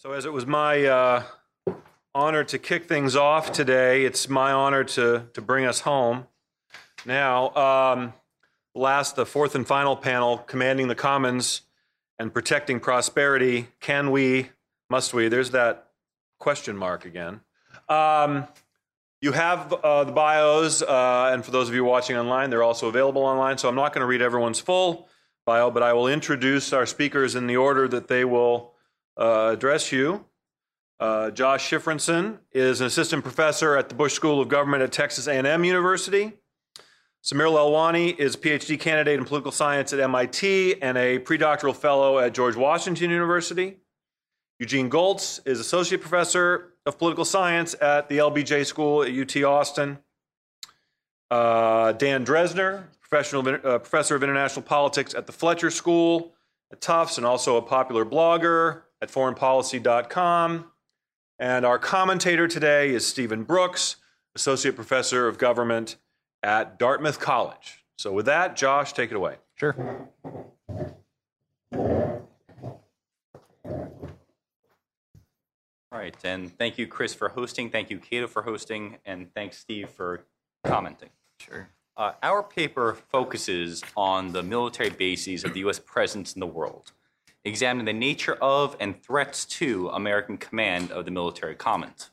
So, as it was my uh, honor to kick things off today, it's my honor to, to bring us home. Now, um, last, the fourth and final panel, Commanding the Commons and Protecting Prosperity. Can we, must we? There's that question mark again. Um, you have uh, the bios, uh, and for those of you watching online, they're also available online. So I'm not going to read everyone's full bio, but I will introduce our speakers in the order that they will uh, address you. Uh, Josh Shifrinson is an assistant professor at the Bush School of Government at Texas A&M University. Sameer Lalwani is a PhD candidate in political science at MIT and a predoctoral fellow at George Washington University. Eugene Gholz is associate professor of political science at the LBJ School at UT Austin. Uh, Dan professional, uh, professor of international politics at the Fletcher School at Tufts, and also a popular blogger at foreignpolicy.com. And our commentator today is Stephen Brooks, associate professor of government at Dartmouth College. So, with that, Josh, take it away. Sure. All right, and thank you, Chris, for hosting. Thank you, Cato, for hosting, and thanks, Steve, for commenting. Sure. Uh, our paper focuses on the military bases of the U.S. presence in the world, examining the nature of and threats to American command of the military commons.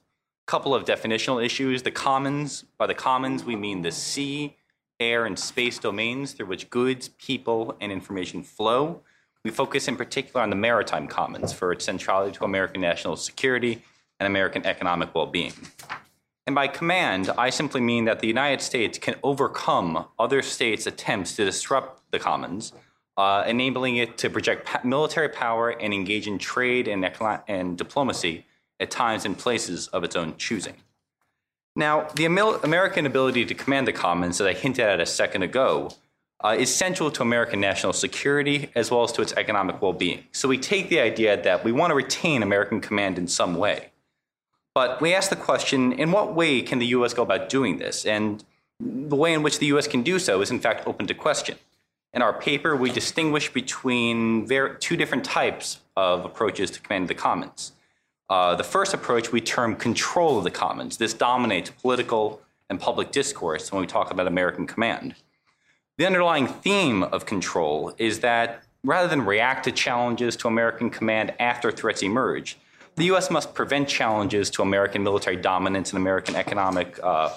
A couple of definitional issues. The commons, by the commons, we mean the sea, air, and space domains through which goods, people, and information flow. We focus in particular on the maritime commons for its centrality to American national security and American economic well being. And by command, I simply mean that the United States can overcome other states' attempts to disrupt the commons, uh, enabling it to project pa- military power and engage in trade and, and diplomacy at times and places of its own choosing. Now, the Amer- American ability to command the commons, that I hinted at a second ago, uh, is central to American national security as well as to its economic well being. So we take the idea that we want to retain American command in some way. But we ask the question in what way can the US go about doing this? And the way in which the US can do so is, in fact, open to question. In our paper, we distinguish between two different types of approaches to commanding the commons. Uh, the first approach we term control of the commons. This dominates political and public discourse when we talk about American command. The underlying theme of control is that rather than react to challenges to American command after threats emerge, the U.S. must prevent challenges to American military dominance and American economic uh,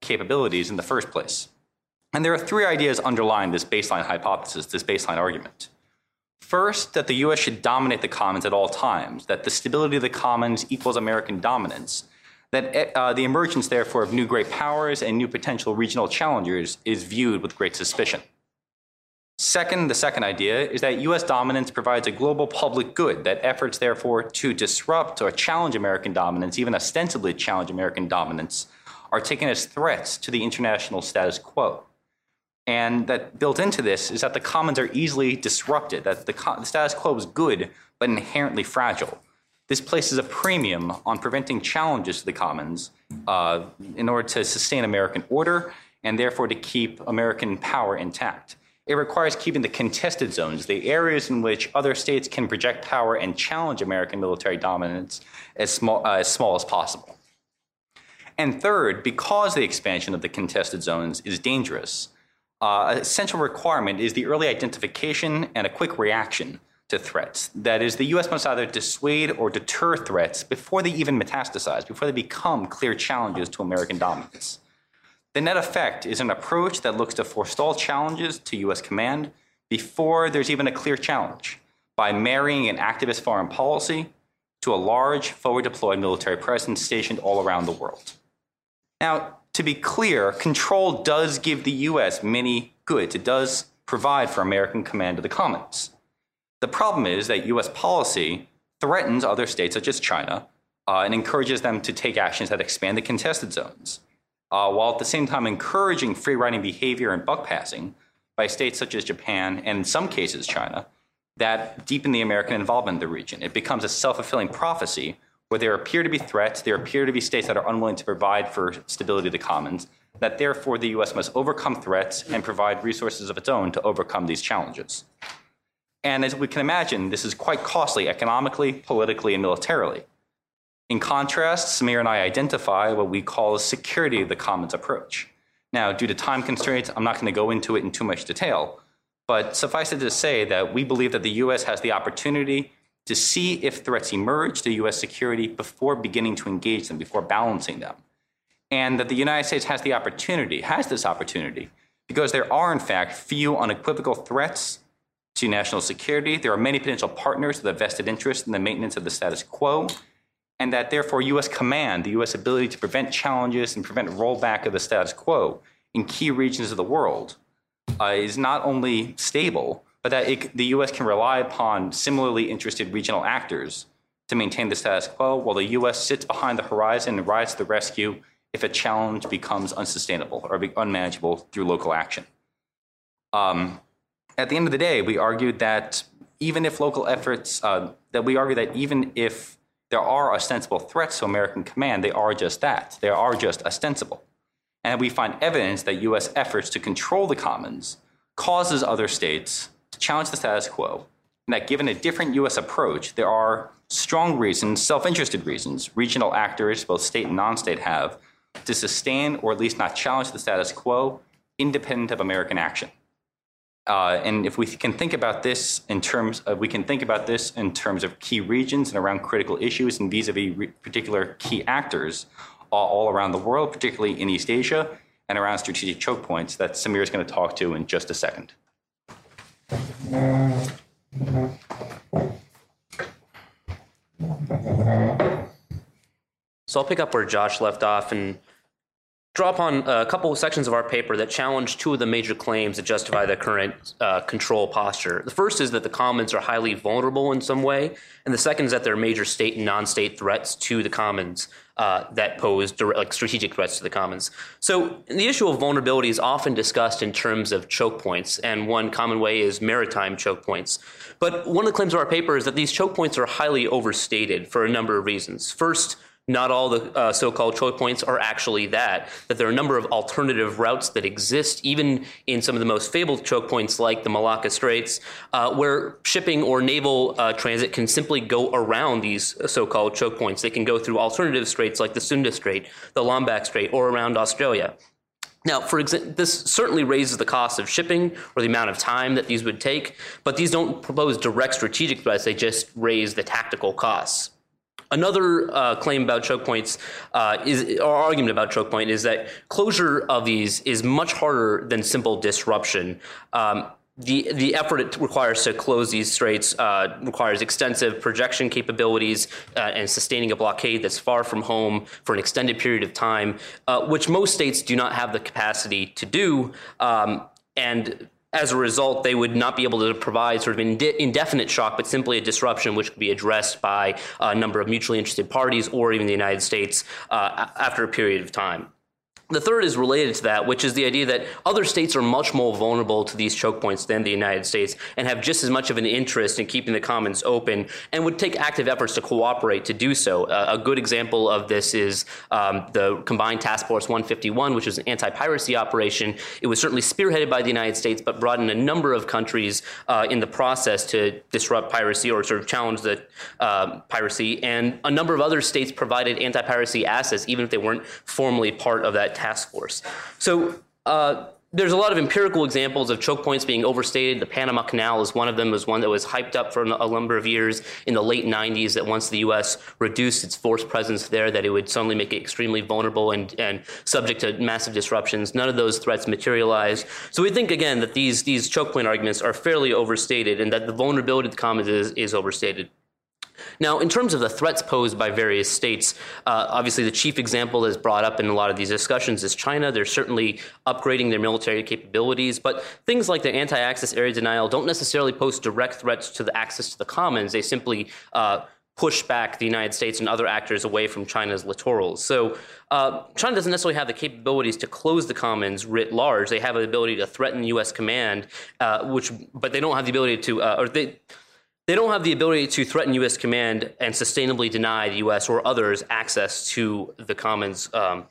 capabilities in the first place. And there are three ideas underlying this baseline hypothesis, this baseline argument. First, that the U.S. should dominate the commons at all times, that the stability of the commons equals American dominance, that uh, the emergence, therefore, of new great powers and new potential regional challengers is viewed with great suspicion. Second, the second idea is that US dominance provides a global public good, that efforts, therefore, to disrupt or challenge American dominance, even ostensibly challenge American dominance, are taken as threats to the international status quo. And that built into this is that the commons are easily disrupted, that the, the status quo is good but inherently fragile. This places a premium on preventing challenges to the commons uh, in order to sustain American order and therefore to keep American power intact. It requires keeping the contested zones, the areas in which other states can project power and challenge American military dominance, as small, uh, as small as possible. And third, because the expansion of the contested zones is dangerous, uh, essential requirement is the early identification and a quick reaction to threats. That is, the US must either dissuade or deter threats before they even metastasize, before they become clear challenges to American dominance. The net effect is an approach that looks to forestall challenges to US command before there's even a clear challenge by marrying an activist foreign policy to a large, forward deployed military presence stationed all around the world. Now, to be clear, control does give the US many goods. It does provide for American command of the commons. The problem is that US policy threatens other states such as China uh, and encourages them to take actions that expand the contested zones, uh, while at the same time encouraging free riding behavior and buck passing by states such as Japan and in some cases China that deepen the American involvement in the region. It becomes a self fulfilling prophecy where there appear to be threats, there appear to be states that are unwilling to provide for stability of the commons, that therefore the US must overcome threats and provide resources of its own to overcome these challenges. And as we can imagine, this is quite costly economically, politically, and militarily. In contrast, Sameer and I identify what we call a security of the commons approach. Now, due to time constraints, I'm not going to go into it in too much detail, but suffice it to say that we believe that the US has the opportunity to see if threats emerge to US security before beginning to engage them, before balancing them. And that the United States has the opportunity, has this opportunity, because there are, in fact, few unequivocal threats to national security. There are many potential partners with a vested interest in the maintenance of the status quo, and that therefore US command, the US ability to prevent challenges and prevent rollback of the status quo in key regions of the world uh, is not only stable, but that it, the US can rely upon similarly interested regional actors to maintain the status quo while the US sits behind the horizon and rides to the rescue if a challenge becomes unsustainable or unmanageable through local action. Um, at the end of the day, we argued that even if local efforts, uh, that we argue that even if there are ostensible threats to American command, they are just that. They are just ostensible. And we find evidence that US efforts to control the commons causes other states challenge the status quo, and that given a different US approach, there are strong reasons, self interested reasons, regional actors, both state and non state, have to sustain or at least not challenge the status quo independent of American action. Uh, and if we can think about this in terms of, we can think about this in terms of key regions and around critical issues and vis-a-vis re- particular key actors all around the world, particularly in East Asia and around strategic choke points that Sameer is going to talk to in just a second. So I'll pick up where Josh left off and draw upon a couple of sections of our paper that challenge two of the major claims that justify the current uh, control posture. The first is that the commons are highly vulnerable in some way, and the second is that there are major state and non-state threats to the commons uh, that pose direct, like strategic threats to the commons. So the issue of vulnerability is often discussed in terms of choke points, and one common way is maritime choke points. But one of the claims of our paper is that these choke points are highly overstated for a number of reasons. First, not all the uh, so-called choke points are actually that. That there are a number of alternative routes that exist, even in some of the most fabled choke points like the Malacca Straits, uh, where shipping or naval uh, transit can simply go around these so-called choke points. They can go through alternative straits like the Sunda Strait, the Lombok Strait, or around Australia. Now, for example, this certainly raises the cost of shipping or the amount of time that these would take, but these don't propose direct strategic threats, they just raise the tactical costs. Another uh, claim about choke points uh, is, or argument about choke point is that closure of these is much harder than simple disruption. Um, the, the effort it requires to close these straits uh, requires extensive projection capabilities uh, and sustaining a blockade that's far from home for an extended period of time, uh, which most states do not have the capacity to do. Um, and as a result, they would not be able to provide sort of inde- indefinite shock, but simply a disruption which could be addressed by a number of mutually interested parties or even the United States uh, after a period of time. The third is related to that, which is the idea that other states are much more vulnerable to these choke points than the United States and have just as much of an interest in keeping the commons open and would take active efforts to cooperate to do so. Uh, a good example of this is um, the Combined Task Force 151, which is an anti piracy operation. It was certainly spearheaded by the United States, but brought in a number of countries uh, in the process to disrupt piracy or sort of challenge the uh, piracy. And a number of other states provided anti piracy assets, even if they weren't formally part of that task force. So uh, there's a lot of empirical examples of choke points being overstated. The Panama Canal is one of them. Was one that was hyped up for a number of years in the late 90s. That once the U.S. reduced its force presence there, that it would suddenly make it extremely vulnerable and, and subject to massive disruptions. None of those threats materialized. So we think again that these these choke point arguments are fairly overstated, and that the vulnerability of the commons is, is overstated. Now, in terms of the threats posed by various states, uh, obviously the chief example that's brought up in a lot of these discussions is China. They're certainly upgrading their military capabilities, but things like the anti access area denial don't necessarily pose direct threats to the access to the commons. They simply uh, push back the United States and other actors away from China's littorals. So uh, China doesn't necessarily have the capabilities to close the commons writ large. They have the ability to threaten U.S. command, uh, which, but they don't have the ability to, uh, or they they don't have the ability to threaten U.S. command and sustainably deny the U.S. or others access to the commons um,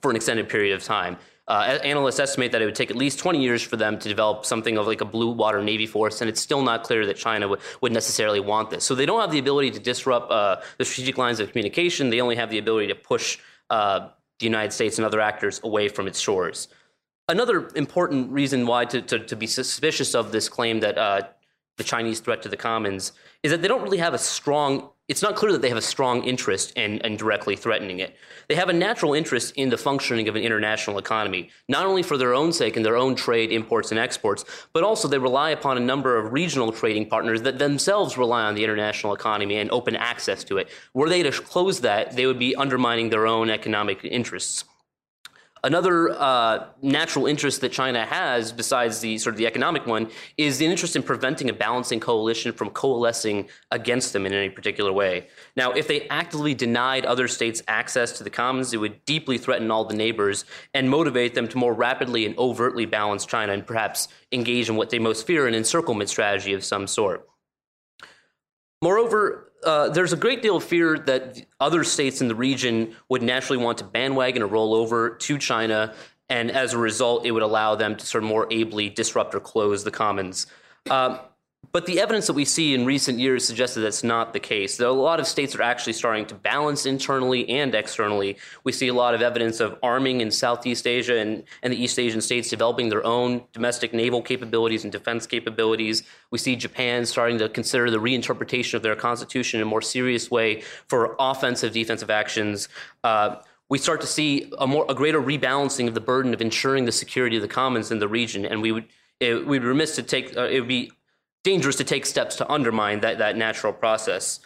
for an extended period of time. Uh, analysts estimate that it would take at least 20 years for them to develop something of like a blue water navy force, and it's still not clear that China would, would necessarily want this. So they don't have the ability to disrupt uh, the strategic lines of communication. They only have the ability to push uh, the United States and other actors away from its shores. Another important reason why to, to, to be suspicious of this claim that uh, the Chinese threat to the commons is that they don't really have a strong it's not clear that they have a strong interest in, in, directly threatening it. They have a natural interest in the functioning of an international economy, not only for their own sake and their own trade, imports, and exports, but also they rely upon a number of regional trading partners that themselves rely on the international economy and open access to it. Were they to close that, they would be undermining their own economic interests. Another uh, natural interest that China has, besides the sort of the economic one, is the interest in preventing a balancing coalition from coalescing against them in any particular way. Now, if they actively denied other states access to the commons, it would deeply threaten all the neighbors and motivate them to more rapidly and overtly balance China and perhaps engage in what they most fear an encirclement strategy of some sort. Moreover, uh, there's a great deal of fear that other states in the region would naturally want to bandwagon or roll over to China, and as a result, it would allow them to sort of more ably disrupt or close the commons. Um, but the evidence that we see in recent years suggests that that's not the case. Though a lot of states are actually starting to balance internally and externally. We see a lot of evidence of arming in Southeast Asia and, and the East Asian states developing their own domestic naval capabilities and defense capabilities. We see Japan starting to consider the reinterpretation of their constitution in a more serious way for offensive, defensive actions. Uh, we start to see a more a greater rebalancing of the burden of ensuring the security of the commons in the region, and we would it, we'd be remiss to take uh, it would be dangerous to take steps to undermine that, that natural process.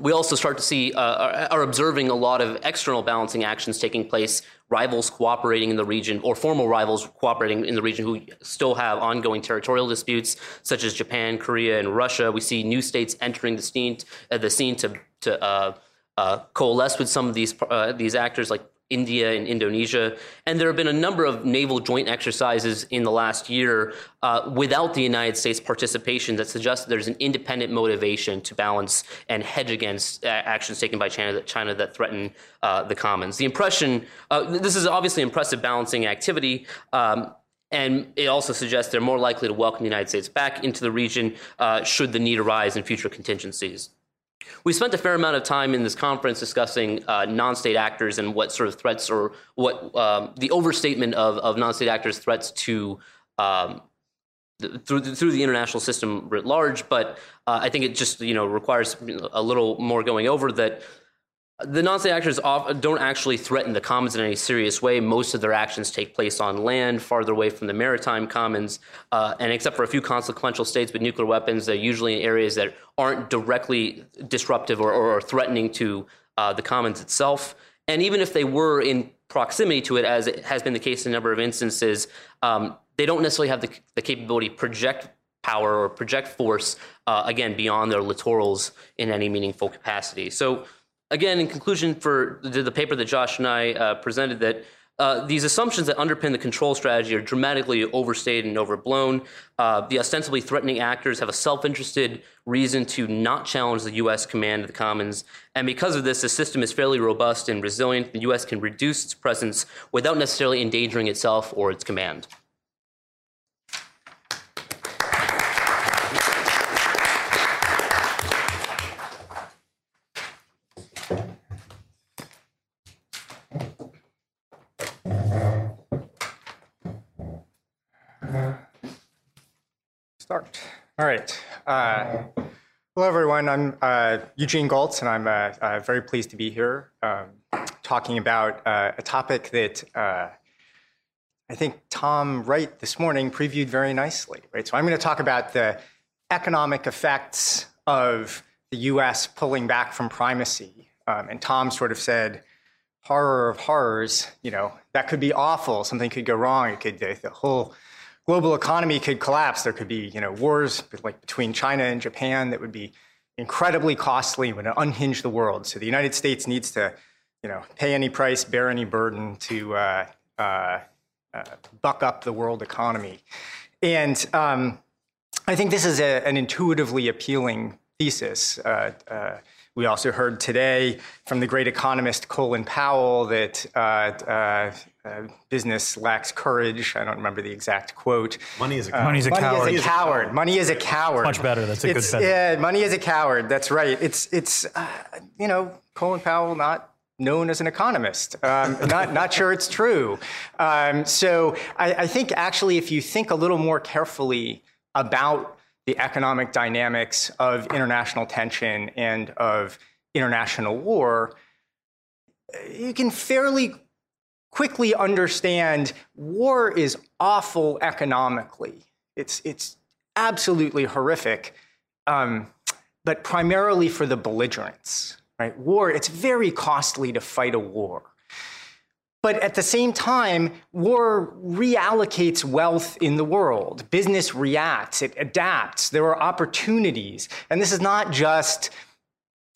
We also start to see, uh, are observing a lot of external balancing actions taking place, rivals cooperating in the region, or formal rivals cooperating in the region who still have ongoing territorial disputes, such as Japan, Korea, and Russia. We see new states entering the scene, uh, the scene to, to uh, uh coalesce with some of these, uh, these actors, like India and Indonesia. And there have been a number of naval joint exercises in the last year uh, without the United States participation that suggests there's an independent motivation to balance and hedge against uh, actions taken by China that, China that threaten uh, the commons. The impression, uh, this is obviously impressive balancing activity. Um, and it also suggests they're more likely to welcome the United States back into the region uh, should the need arise in future contingencies. We spent a fair amount of time in this conference discussing uh, non-state actors and what sort of threats or what um, the overstatement of, of non-state actors' threats to um, through the, through the international system writ large. But uh, I think it just you know requires a little more going over that the non-state actors don't actually threaten the commons in any serious way. Most of their actions take place on land, farther away from the maritime commons, uh, and except for a few consequential states with nuclear weapons, they're usually in areas that aren't directly disruptive or, or threatening to uh, the commons itself. And even if they were in proximity to it, as it has been the case in a number of instances, um, they don't necessarily have the, the, capability to project power or project force, uh, again, beyond their littorals in any meaningful capacity. So again, in conclusion for the, the paper that Josh and I uh, presented, that uh, these assumptions that underpin the control strategy are dramatically overstated and overblown. Uh, the ostensibly threatening actors have a self interested reason to not challenge the U.S. command of the Commons. And because of this, the system is fairly robust and resilient. The U.S. can reduce its presence without necessarily endangering itself or its command. Start. All right. Uh, hello, everyone. I'm uh, Eugene Gholz, and I'm uh, very pleased to be here um, talking about a topic that I think Tom Wright this morning previewed very nicely. Right. So I'm going to talk about the economic effects of the U.S. pulling back from primacy, um, and Tom sort of said horror of horrors, you know, that could be awful. Something could go wrong. It could, the whole global economy could collapse. There could be, you know, wars like between China and Japan that would be incredibly costly, and would unhinge the world. So the United States needs to, you know, pay any price, bear any burden to uh, uh, uh, buck up the world economy. And um, I think this is a, an intuitively appealing thesis. Uh, uh, We also heard today from the great economist Colin Powell that uh, uh, uh, business lacks courage. I don't remember the exact quote. Money is a Money's a Money coward. is a coward. Money is a coward. Much better. That's a good It's- sentence. Yeah, money is a coward. That's right. It's it's uh, you know Colin Powell not known as an economist. Um, not not sure it's true. Um, so I, I think actually if you think a little more carefully about the economic dynamics of international tension and of international war, you can fairly quickly understand war is awful economically. It's, it's absolutely horrific, um, but primarily for the belligerents. Right? War, it's very costly to fight a war. But at the same time, war reallocates wealth in the world. Business reacts, it adapts, there are opportunities. And this is not just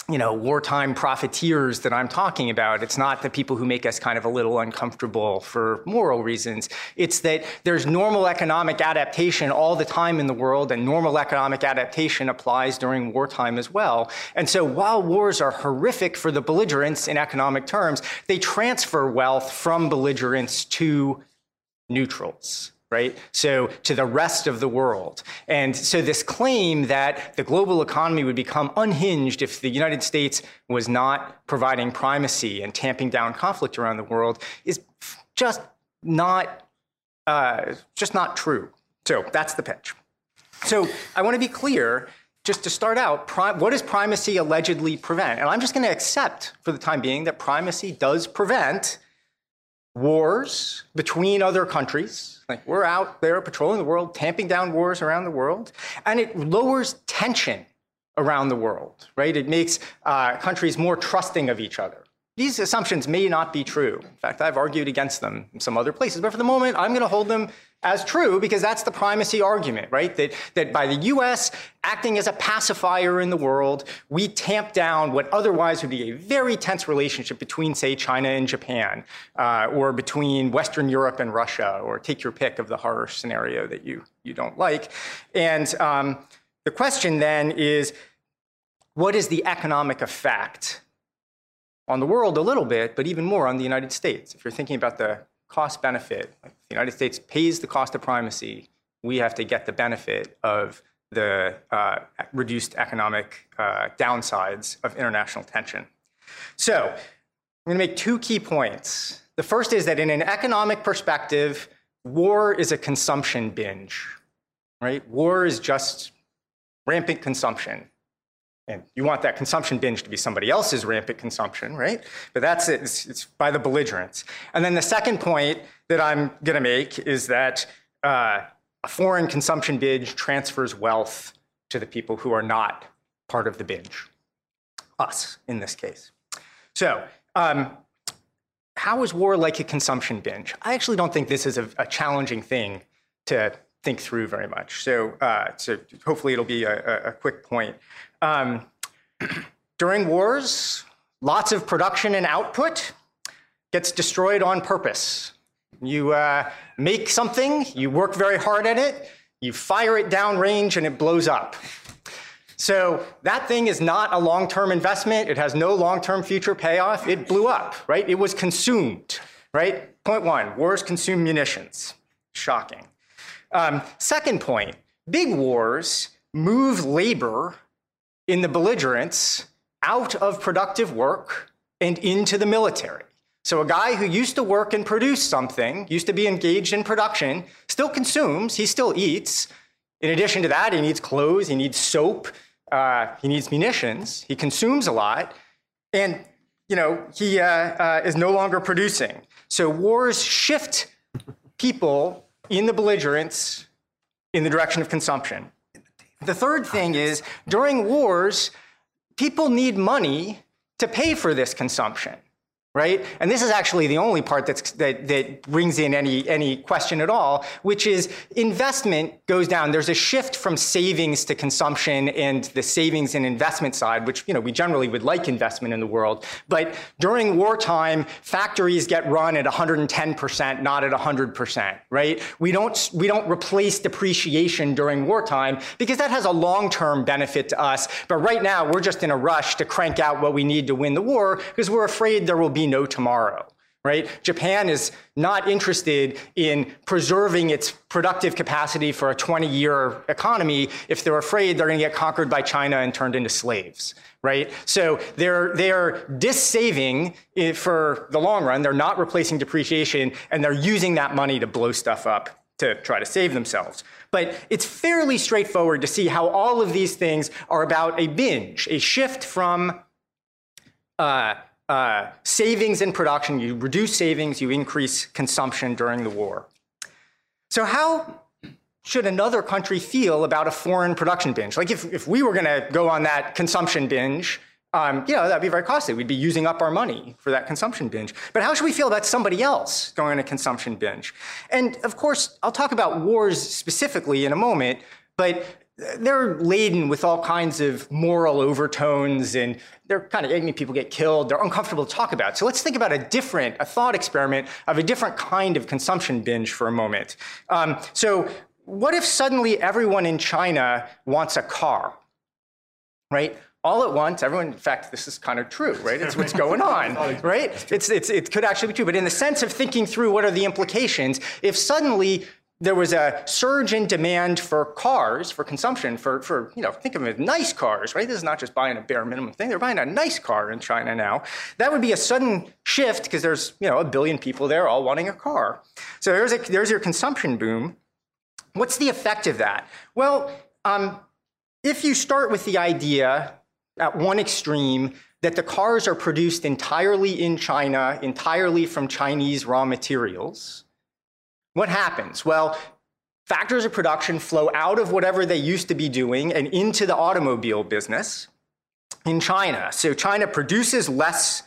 you know, wartime profiteers that I'm talking about. It's not the people who make us kind of a little uncomfortable for moral reasons. It's that there's normal economic adaptation all the time in the world, and normal economic adaptation applies during wartime as well. And so while wars are horrific for the belligerents in economic terms, they transfer wealth from belligerents to neutrals right? So to the rest of the world. And so this claim that the global economy would become unhinged if the United States was not providing primacy and tamping down conflict around the world is just not uh, just not true. So that's the pitch. So I want to be clear. Just to start out, what does primacy allegedly prevent? And I'm just going to accept for the time being that primacy does prevent wars between other countries. Like we're out there patrolling the world, tamping down wars around the world, and it lowers tension around the world, right? It makes uh, countries more trusting of each other. These assumptions may not be true. In fact, I've argued against them in some other places, but for the moment, I'm going to hold them as true because that's the primacy argument, right? That, that by the US acting as a pacifier in the world, we tamp down what otherwise would be a very tense relationship between, say, China and Japan, uh, or between Western Europe and Russia, or take your pick of the horror scenario that you, you don't like. And um, the question then is what is the economic effect on the world a little bit, but even more on the United States? If you're thinking about the cost benefit. Like the United States pays the cost of primacy. We have to get the benefit of the uh, reduced economic uh, downsides of international tension. So, I'm going to make two key points. The first is that in an economic perspective, war is a consumption binge, right? War is just rampant consumption. And you want that consumption binge to be somebody else's rampant consumption, right? But that's it, it's, it's by the belligerents. And then the second point that I'm gonna make is that uh, a foreign consumption binge transfers wealth to the people who are not part of the binge, us in this case. So, um, how is war like a consumption binge? I actually don't think this is a, a challenging thing to think through very much. So, uh, so hopefully it'll be a, a quick point. Um, during wars, lots of production and output gets destroyed on purpose. You uh, make something, you work very hard at it, you fire it downrange, and it blows up. So that thing is not a long-term investment. It has no long-term future payoff. It blew up, right? It was consumed, right? Point one, wars consume munitions. Shocking. Um, second point, big wars move labor in the belligerents out of productive work and into the military. So a guy who used to work and produce something, used to be engaged in production, still consumes, he still eats. In addition to that, he needs clothes, he needs soap, uh, he needs munitions, he consumes a lot, and you know, he uh, uh, is no longer producing. So wars shift people in the belligerents in the direction of consumption. The third thing is during wars, people need money to pay for this consumption, right? And this is actually the only part that, that brings in any, any question at all, which is investment goes down. There's a shift from savings to consumption and the savings and investment side, which, you know, we generally would like investment in the world. But during wartime, factories get run at 110%, not at 100%, right? We don't, we don't replace depreciation during wartime because that has a long-term benefit to us. But right now, we're just in a rush to crank out what we need to win the war because we're afraid there will be no tomorrow. Right? Japan is not interested in preserving its productive capacity for a 20 year economy if they're afraid they're going to get conquered by China and turned into slaves. Right? So they're, they're dissaving for the long run. They're not replacing depreciation and they're using that money to blow stuff up to try to save themselves. But it's fairly straightforward to see how all of these things are about a binge, a shift from uh, uh, savings in production. You reduce savings, you increase consumption during the war. So, how should another country feel about a foreign production binge? Like, if, if we were going to go on that consumption binge, um, you know, that'd be very costly. We'd be using up our money for that consumption binge. But how should we feel about somebody else going on a consumption binge? And of course, I'll talk about wars specifically in a moment, but they're laden with all kinds of moral overtones and they're kind of making people get killed. They're uncomfortable to talk about. So let's think about a different, a thought experiment of a different kind of consumption binge for a moment. Um, so what if suddenly everyone in China wants a car, right? all at once, everyone, in fact, this is kind of true, right? It's what's going on, right? It's, it's, it could actually be true. But in the sense of thinking through what are the implications, if suddenly there was a surge in demand for cars, for consumption, for, for you know, think of it as nice cars, right? This is not just buying a bare minimum thing. They're buying a nice car in China now. That would be a sudden shift because there's, you know, a billion people there all wanting a car. So there's, a, there's your consumption boom. What's the effect of that? Well, um, if you start with the idea at one extreme that the cars are produced entirely in China, entirely from Chinese raw materials, what happens? Well, factors of production flow out of whatever they used to be doing and into the automobile business in China. So China produces less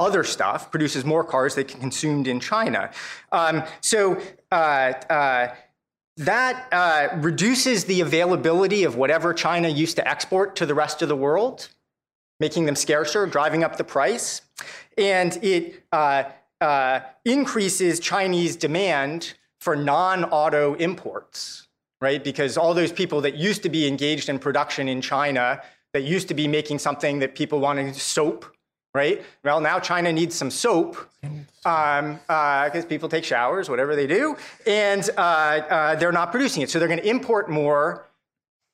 other stuff, produces more cars that consumed in China. Um, so uh, uh, that uh, reduces the availability of whatever China used to export to the rest of the world, making them scarcer, driving up the price. And it uh, increases Chinese demand for non-auto imports, right? Because all those people that used to be engaged in production in China, that used to be making something that people wanted, soap, right? Well, now China needs some soap because um, uh, people take showers, whatever they do, and uh, uh, they're not producing it. So they're going to import more.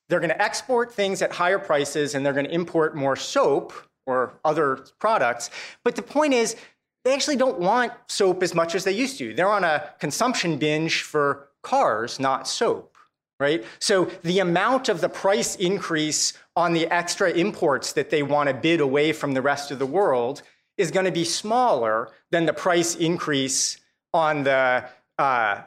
They're going to export things at higher prices, and they're going to import more soap or other products. But the point is, they actually don't want soap as much as they used to. They're on a consumption binge for cars, not soap, right? So the amount of the price increase on the extra imports that they want to bid away from the rest of the world is going to be smaller than the price increase on the uh,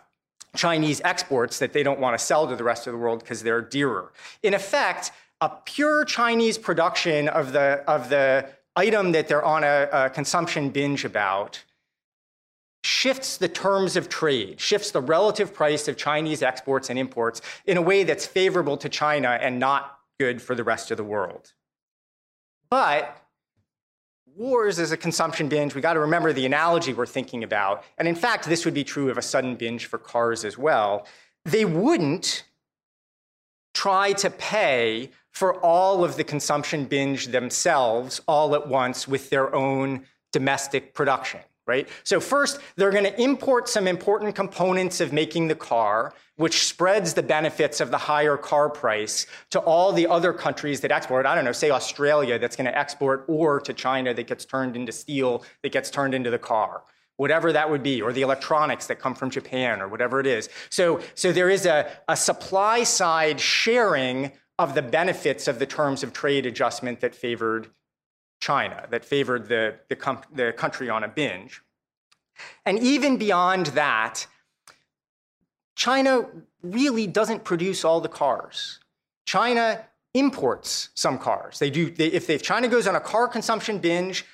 Chinese exports that they don't want to sell to the rest of the world because they're dearer. In effect, a pure Chinese production of the, of the item that they're on a, a consumption binge about shifts the terms of trade, shifts the relative price of Chinese exports and imports in a way that's favorable to China and not good for the rest of the world. But wars is a consumption binge. We got to remember the analogy we're thinking about. And in fact, this would be true of a sudden binge for cars as well. They wouldn't try to pay for all of the consumption binge themselves all at once with their own domestic production, right? So first, they're going to import some important components of making the car, which spreads the benefits of the higher car price to all the other countries that export. I don't know, say Australia that's going to export ore to China that gets turned into steel that gets turned into the car whatever that would be, or the electronics that come from Japan, or whatever it is. So, so there is a, a supply side sharing of the benefits of the terms of trade adjustment that favored China, that favored the, the, the country on a binge. And even beyond that, China really doesn't produce all the cars. China imports some cars. They do, they, if, they, if China goes on a car consumption binge,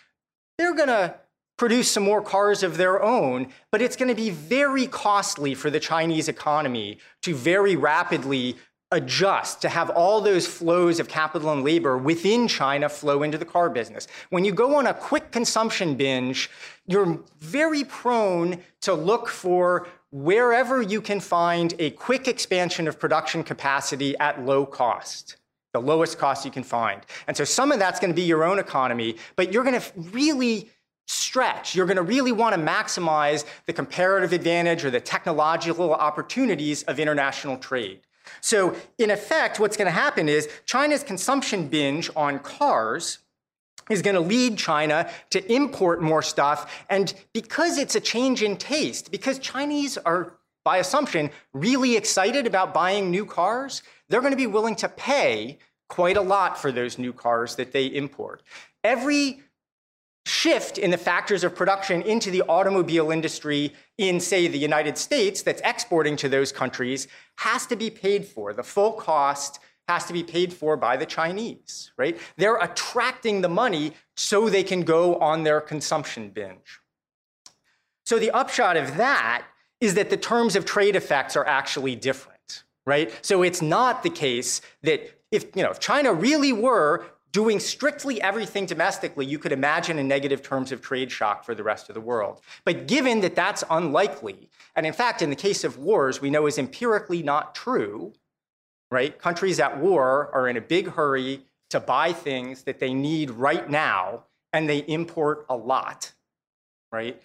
they're going to produce some more cars of their own, but it's going to be very costly for the Chinese economy to very rapidly adjust to have all those flows of capital and labor within China flow into the car business. When you go on a quick consumption binge, you're very prone to look for wherever you can find a quick expansion of production capacity at low cost. The lowest cost you can find. And so some of that's going to be your own economy, but you're going to really stretch. You're going to really want to maximize the comparative advantage or the technological opportunities of international trade. So, in effect, what's going to happen is China's consumption binge on cars is going to lead China to import more stuff. And because it's a change in taste, because Chinese are, by assumption, really excited about buying new cars, they're going to be willing to pay quite a lot for those new cars that they import. Every shift in the factors of production into the automobile industry in, say, the United States that's exporting to those countries has to be paid for. The full cost has to be paid for by the Chinese, right? They're attracting the money so they can go on their consumption binge. So the upshot of that is that the terms of trade effects are actually different, right? So it's not the case that if, you know, if China really were doing strictly everything domestically, you could imagine a negative terms of trade shock for the rest of the world. But given that that's unlikely, and in fact, in the case of wars, we know is empirically not true, right? Countries at war are in a big hurry to buy things that they need right now, and they import a lot, right?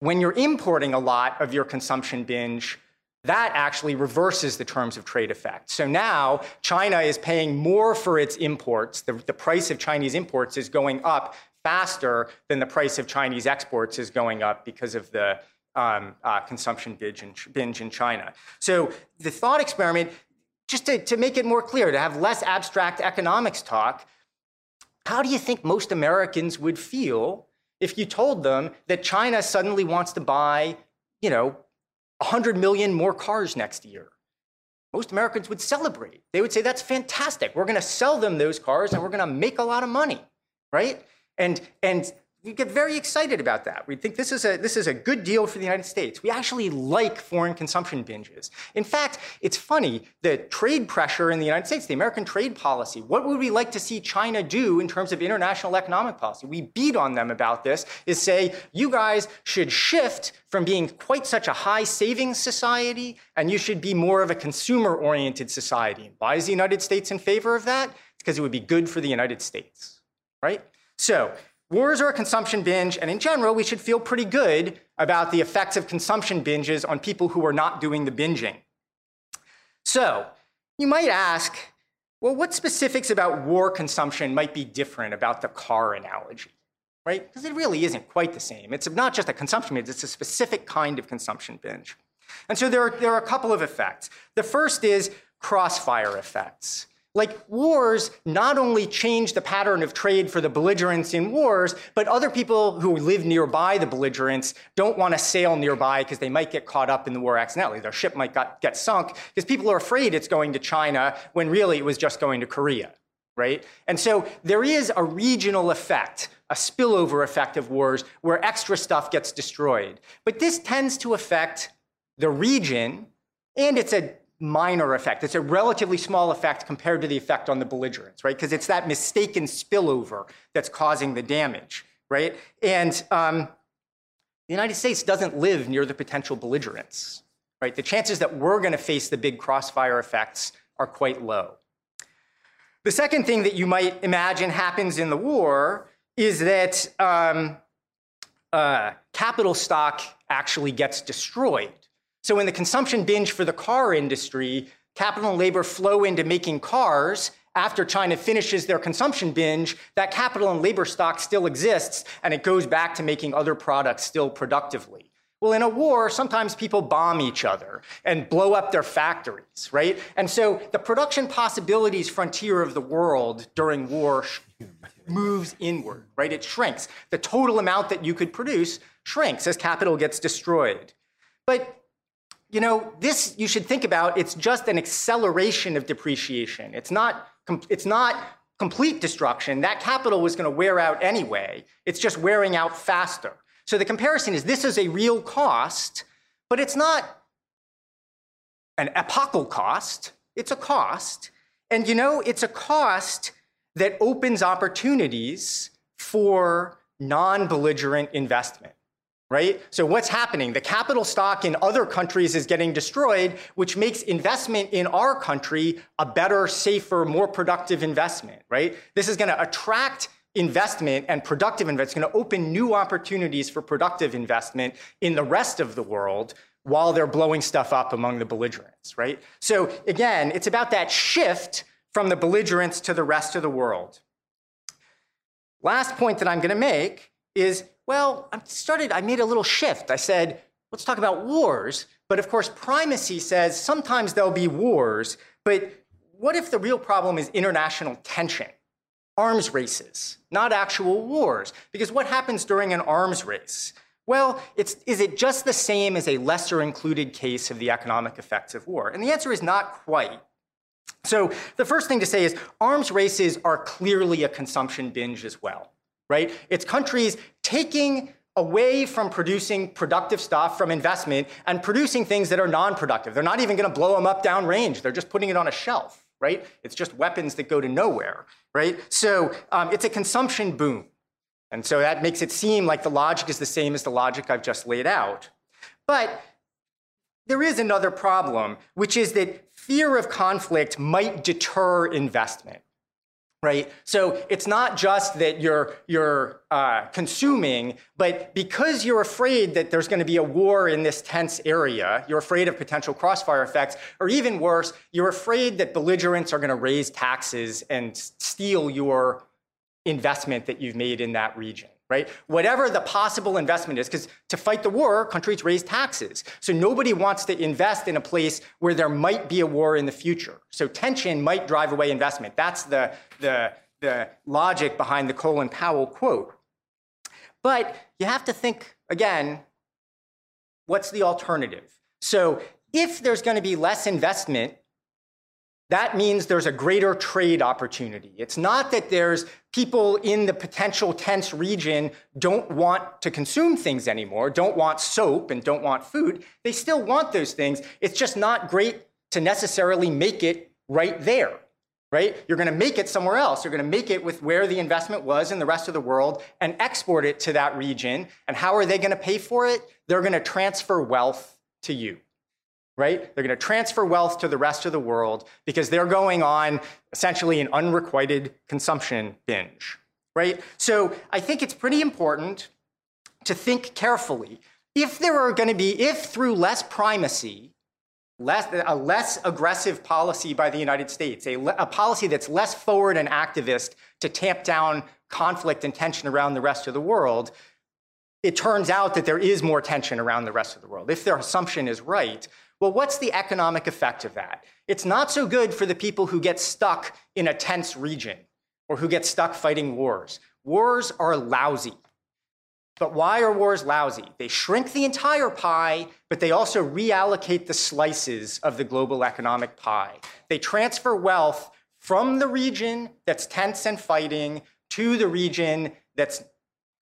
When you're importing a lot of your consumption binge, that actually reverses the terms of trade effect. So now China is paying more for its imports. The, the price of Chinese imports is going up faster than the price of Chinese exports is going up because of the um, uh, consumption binge in, binge in, China. So the thought experiment, just to, to make it more clear, to have less abstract economics talk, how do you think most Americans would feel if you told them that China suddenly wants to buy, you know, 100 million more cars next year. Most Americans would celebrate. They would say, that's fantastic. We're going to sell them those cars and we're going to make a lot of money, right? And, and we get very excited about that. We think this is a this is a good deal for the United States. We actually like foreign consumption binges. In fact, it's funny the trade pressure in the United States, the American trade policy. What would we like to see China do in terms of international economic policy? We beat on them about this. Is say you guys should shift from being quite such a high savings society, and you should be more of a consumer-oriented society. Why is the United States in favor of that? It's because it would be good for the United States, right? So Wars are a consumption binge, and in general, we should feel pretty good about the effects of consumption binges on people who are not doing the binging. So, you might ask, well, what specifics about war consumption might be different about the car analogy? Right? Because it really isn't quite the same. It's not just a consumption binge, it's a specific kind of consumption binge. And so there are, there are a couple of effects. The first is crossfire effects. Like wars not only change the pattern of trade for the belligerents in wars, but other people who live nearby the belligerents don't want to sail nearby because they might get caught up in the war accidentally. Their ship might got, get sunk because people are afraid it's going to China when really it was just going to Korea, right? And so there is a regional effect, a spillover effect of wars where extra stuff gets destroyed. But this tends to affect the region, and it's a minor effect. It's a relatively small effect compared to the effect on the belligerents, right? Because it's that mistaken spillover that's causing the damage, right? And um, the United States doesn't live near the potential belligerents, right? The chances that we're going to face the big crossfire effects are quite low. The second thing that you might imagine happens in the war is that um, uh, capital stock actually gets destroyed so when the consumption binge for the car industry, capital and labor flow into making cars after China finishes their consumption binge, that capital and labor stock still exists and it goes back to making other products still productively. Well, in a war, sometimes people bomb each other and blow up their factories, right? And so the production possibilities frontier of the world during war moves inward, right? It shrinks. The total amount that you could produce shrinks as capital gets destroyed. But you know, this you should think about, it's just an acceleration of depreciation. It's not, it's not complete destruction, that capital was going to wear out anyway. It's just wearing out faster. So the comparison is this is a real cost, but it's not an epochal cost. It's a cost. And you know, it's a cost that opens opportunities for non belligerent investment right? So what's happening? The capital stock in other countries is getting destroyed, which makes investment in our country a better, safer, more productive investment, right? This is going to attract investment and productive investment. It's going to open new opportunities for productive investment in the rest of the world while they're blowing stuff up among the belligerents, right? So again, it's about that shift from the belligerents to the rest of the world. Last point that I'm going to make is well, I started, I made a little shift. I said, let's talk about wars. But of course, primacy says sometimes there'll be wars, but what if the real problem is international tension? Arms races, not actual wars. Because what happens during an arms race? Well, is it just the same as a lesser included case of the economic effects of war? And the answer is not quite. So the first thing to say is arms races are clearly a consumption binge as well right? It's countries taking away from producing productive stuff from investment and producing things that are non-productive. They're not even going to blow them up downrange. They're just putting it on a shelf, right? It's just weapons that go to nowhere, right? So um, it's a consumption boom. And so that makes it seem like the logic is the same as the logic I've just laid out. But there is another problem, which is that fear of conflict might deter investment right? So it's not just that you're, you're uh, consuming, but because you're afraid that there's going to be a war in this tense area, you're afraid of potential crossfire effects, or even worse, you're afraid that belligerents are going to raise taxes and steal your investment that you've made in that region right? Whatever the possible investment is, because to fight the war, countries raise taxes. So nobody wants to invest in a place where there might be a war in the future. So tension might drive away investment. That's the, the, the logic behind the Colin Powell quote. But you have to think again what's the alternative? So if there's going to be less investment that means there's a greater trade opportunity. It's not that there's people in the potential tense region don't want to consume things anymore, don't want soap and don't want food. They still want those things. It's just not great to necessarily make it right there, right? You're going to make it somewhere else. You're going to make it with where the investment was in the rest of the world and export it to that region. And how are they going to pay for it? They're going to transfer wealth to you right? They're going to transfer wealth to the rest of the world because they're going on essentially an unrequited consumption binge, right? So I think it's pretty important to think carefully. If there are going to be, if through less primacy, less, a less aggressive policy by the United States, a, a policy that's less forward and activist to tamp down conflict and tension around the rest of the world, it turns out that there is more tension around the rest of the world. If their assumption is right, well, what's the economic effect of that? It's not so good for the people who get stuck in a tense region or who get stuck fighting wars. Wars are lousy. But why are wars lousy? They shrink the entire pie, but they also reallocate the slices of the global economic pie. They transfer wealth from the region that's tense and fighting to the region that's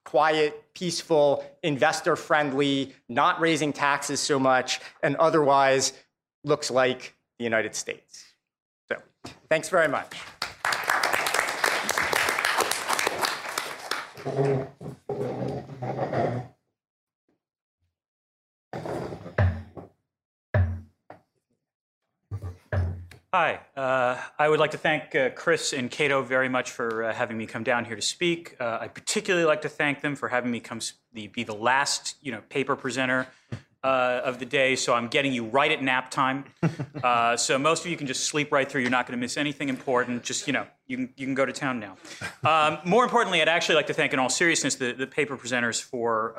quiet, peaceful, investor friendly, not raising taxes so much, and otherwise looks like the United States. So, thanks very much. Hi, uh, I would like to thank uh, Chris and Cato very much for uh, having me come down here to speak. Uh, I particularly like to thank them for having me come the, be the last, you know, paper presenter uh, of the day. So I'm getting you right at nap time. Uh, so most of you can just sleep right through. You're not going to miss anything important. Just you know, you can you can go to town now. Um, more importantly, I'd actually like to thank, in all seriousness, the, the paper presenters for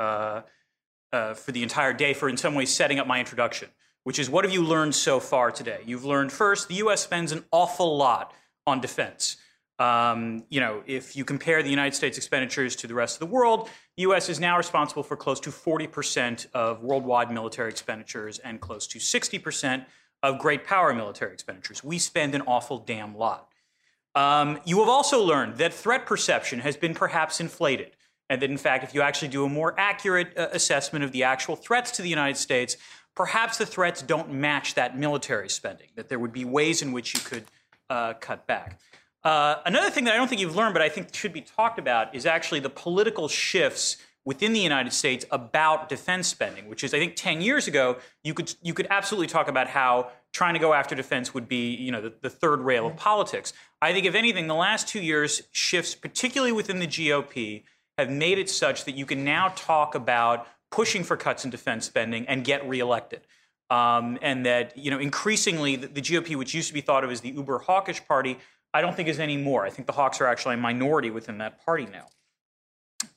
for the entire day for in some ways setting up my introduction which is what have you learned so far today? You've learned first, the US spends an awful lot on defense. Um, you know, if you compare the United States expenditures to the rest of the world, the US is now responsible for close to 40% of worldwide military expenditures and close to 60% of great power military expenditures. We spend an awful damn lot. Um, you have also learned that threat perception has been perhaps inflated, and that in fact, if you actually do a more accurate uh, assessment of the actual threats to the United States, perhaps the threats don't match that military spending, that there would be ways in which you could uh, cut back. Uh, another thing that I don't think you've learned, but I think should be talked about, is actually the political shifts within the United States about defense spending, which is, I think, 10 years ago, you could, you could absolutely talk about how trying to go after defense would be, you know, the, the third rail of politics. I think, if anything, the last two years, shifts, particularly within the GOP, have made it such that you can now talk about pushing for cuts in defense spending and get reelected. Um, and that, you know, increasingly, the, the GOP, which used to be thought of as the uber hawkish party, I don't think is anymore. I think the Hawks are actually a minority within that party now.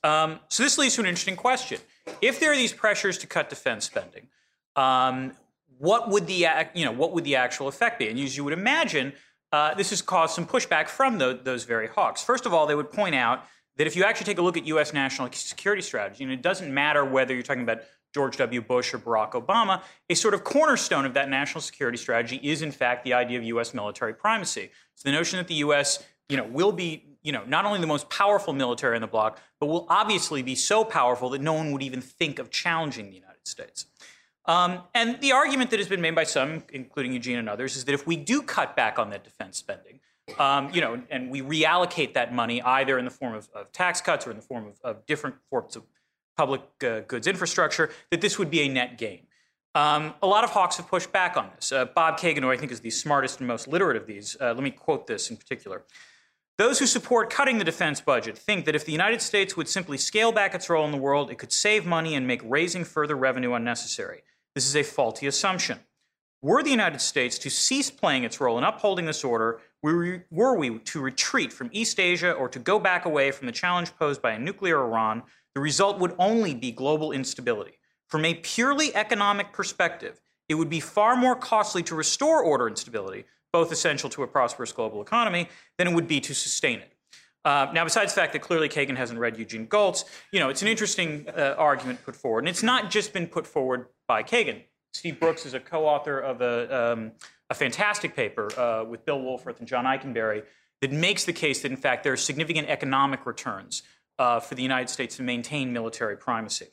Um, so this leads to an interesting question. If there are these pressures to cut defense spending, um, what would the you know what would the actual effect be? And as you would imagine, uh, this has caused some pushback from the, those very hawks. First of all, they would point out that if you actually take a look at U.S. national security strategy, and it doesn't matter whether you're talking about George W. Bush or Barack Obama, a sort of cornerstone of that national security strategy is, in fact, the idea of U.S. military primacy. It's the notion that the U.S. you know will be you know, not only the most powerful military in the bloc, but will obviously be so powerful that no one would even think of challenging the United States. Um, and the argument that has been made by some, including Eugene and others, is that if we do cut back on that defense spending, um, you know, and we reallocate that money either in the form of, of tax cuts or in the form of, of different forms of public uh, goods infrastructure, that this would be a net gain. Um, a lot of hawks have pushed back on this. Uh, Bob Kagan, who I think is the smartest and most literate of these, uh, let me quote this in particular. Those who support cutting the defense budget think that if the United States would simply scale back its role in the world, it could save money and make raising further revenue unnecessary. This is a faulty assumption. Were the United States to cease playing its role in upholding this order, were we to retreat from East Asia or to go back away from the challenge posed by a nuclear Iran, the result would only be global instability. From a purely economic perspective, it would be far more costly to restore order and stability both essential to a prosperous global economy, than it would be to sustain it. Uh, now, besides the fact that clearly Kagan hasn't read Eugene Gholz, you know, it's an interesting uh, argument put forward. And it's not just been put forward by Kagan. Steve Brooks is a co-author of a, um, a fantastic paper uh, with Bill Wohlforth and John Ikenberry that makes the case that, in fact, there are significant economic returns uh, for the United States to maintain military primacy.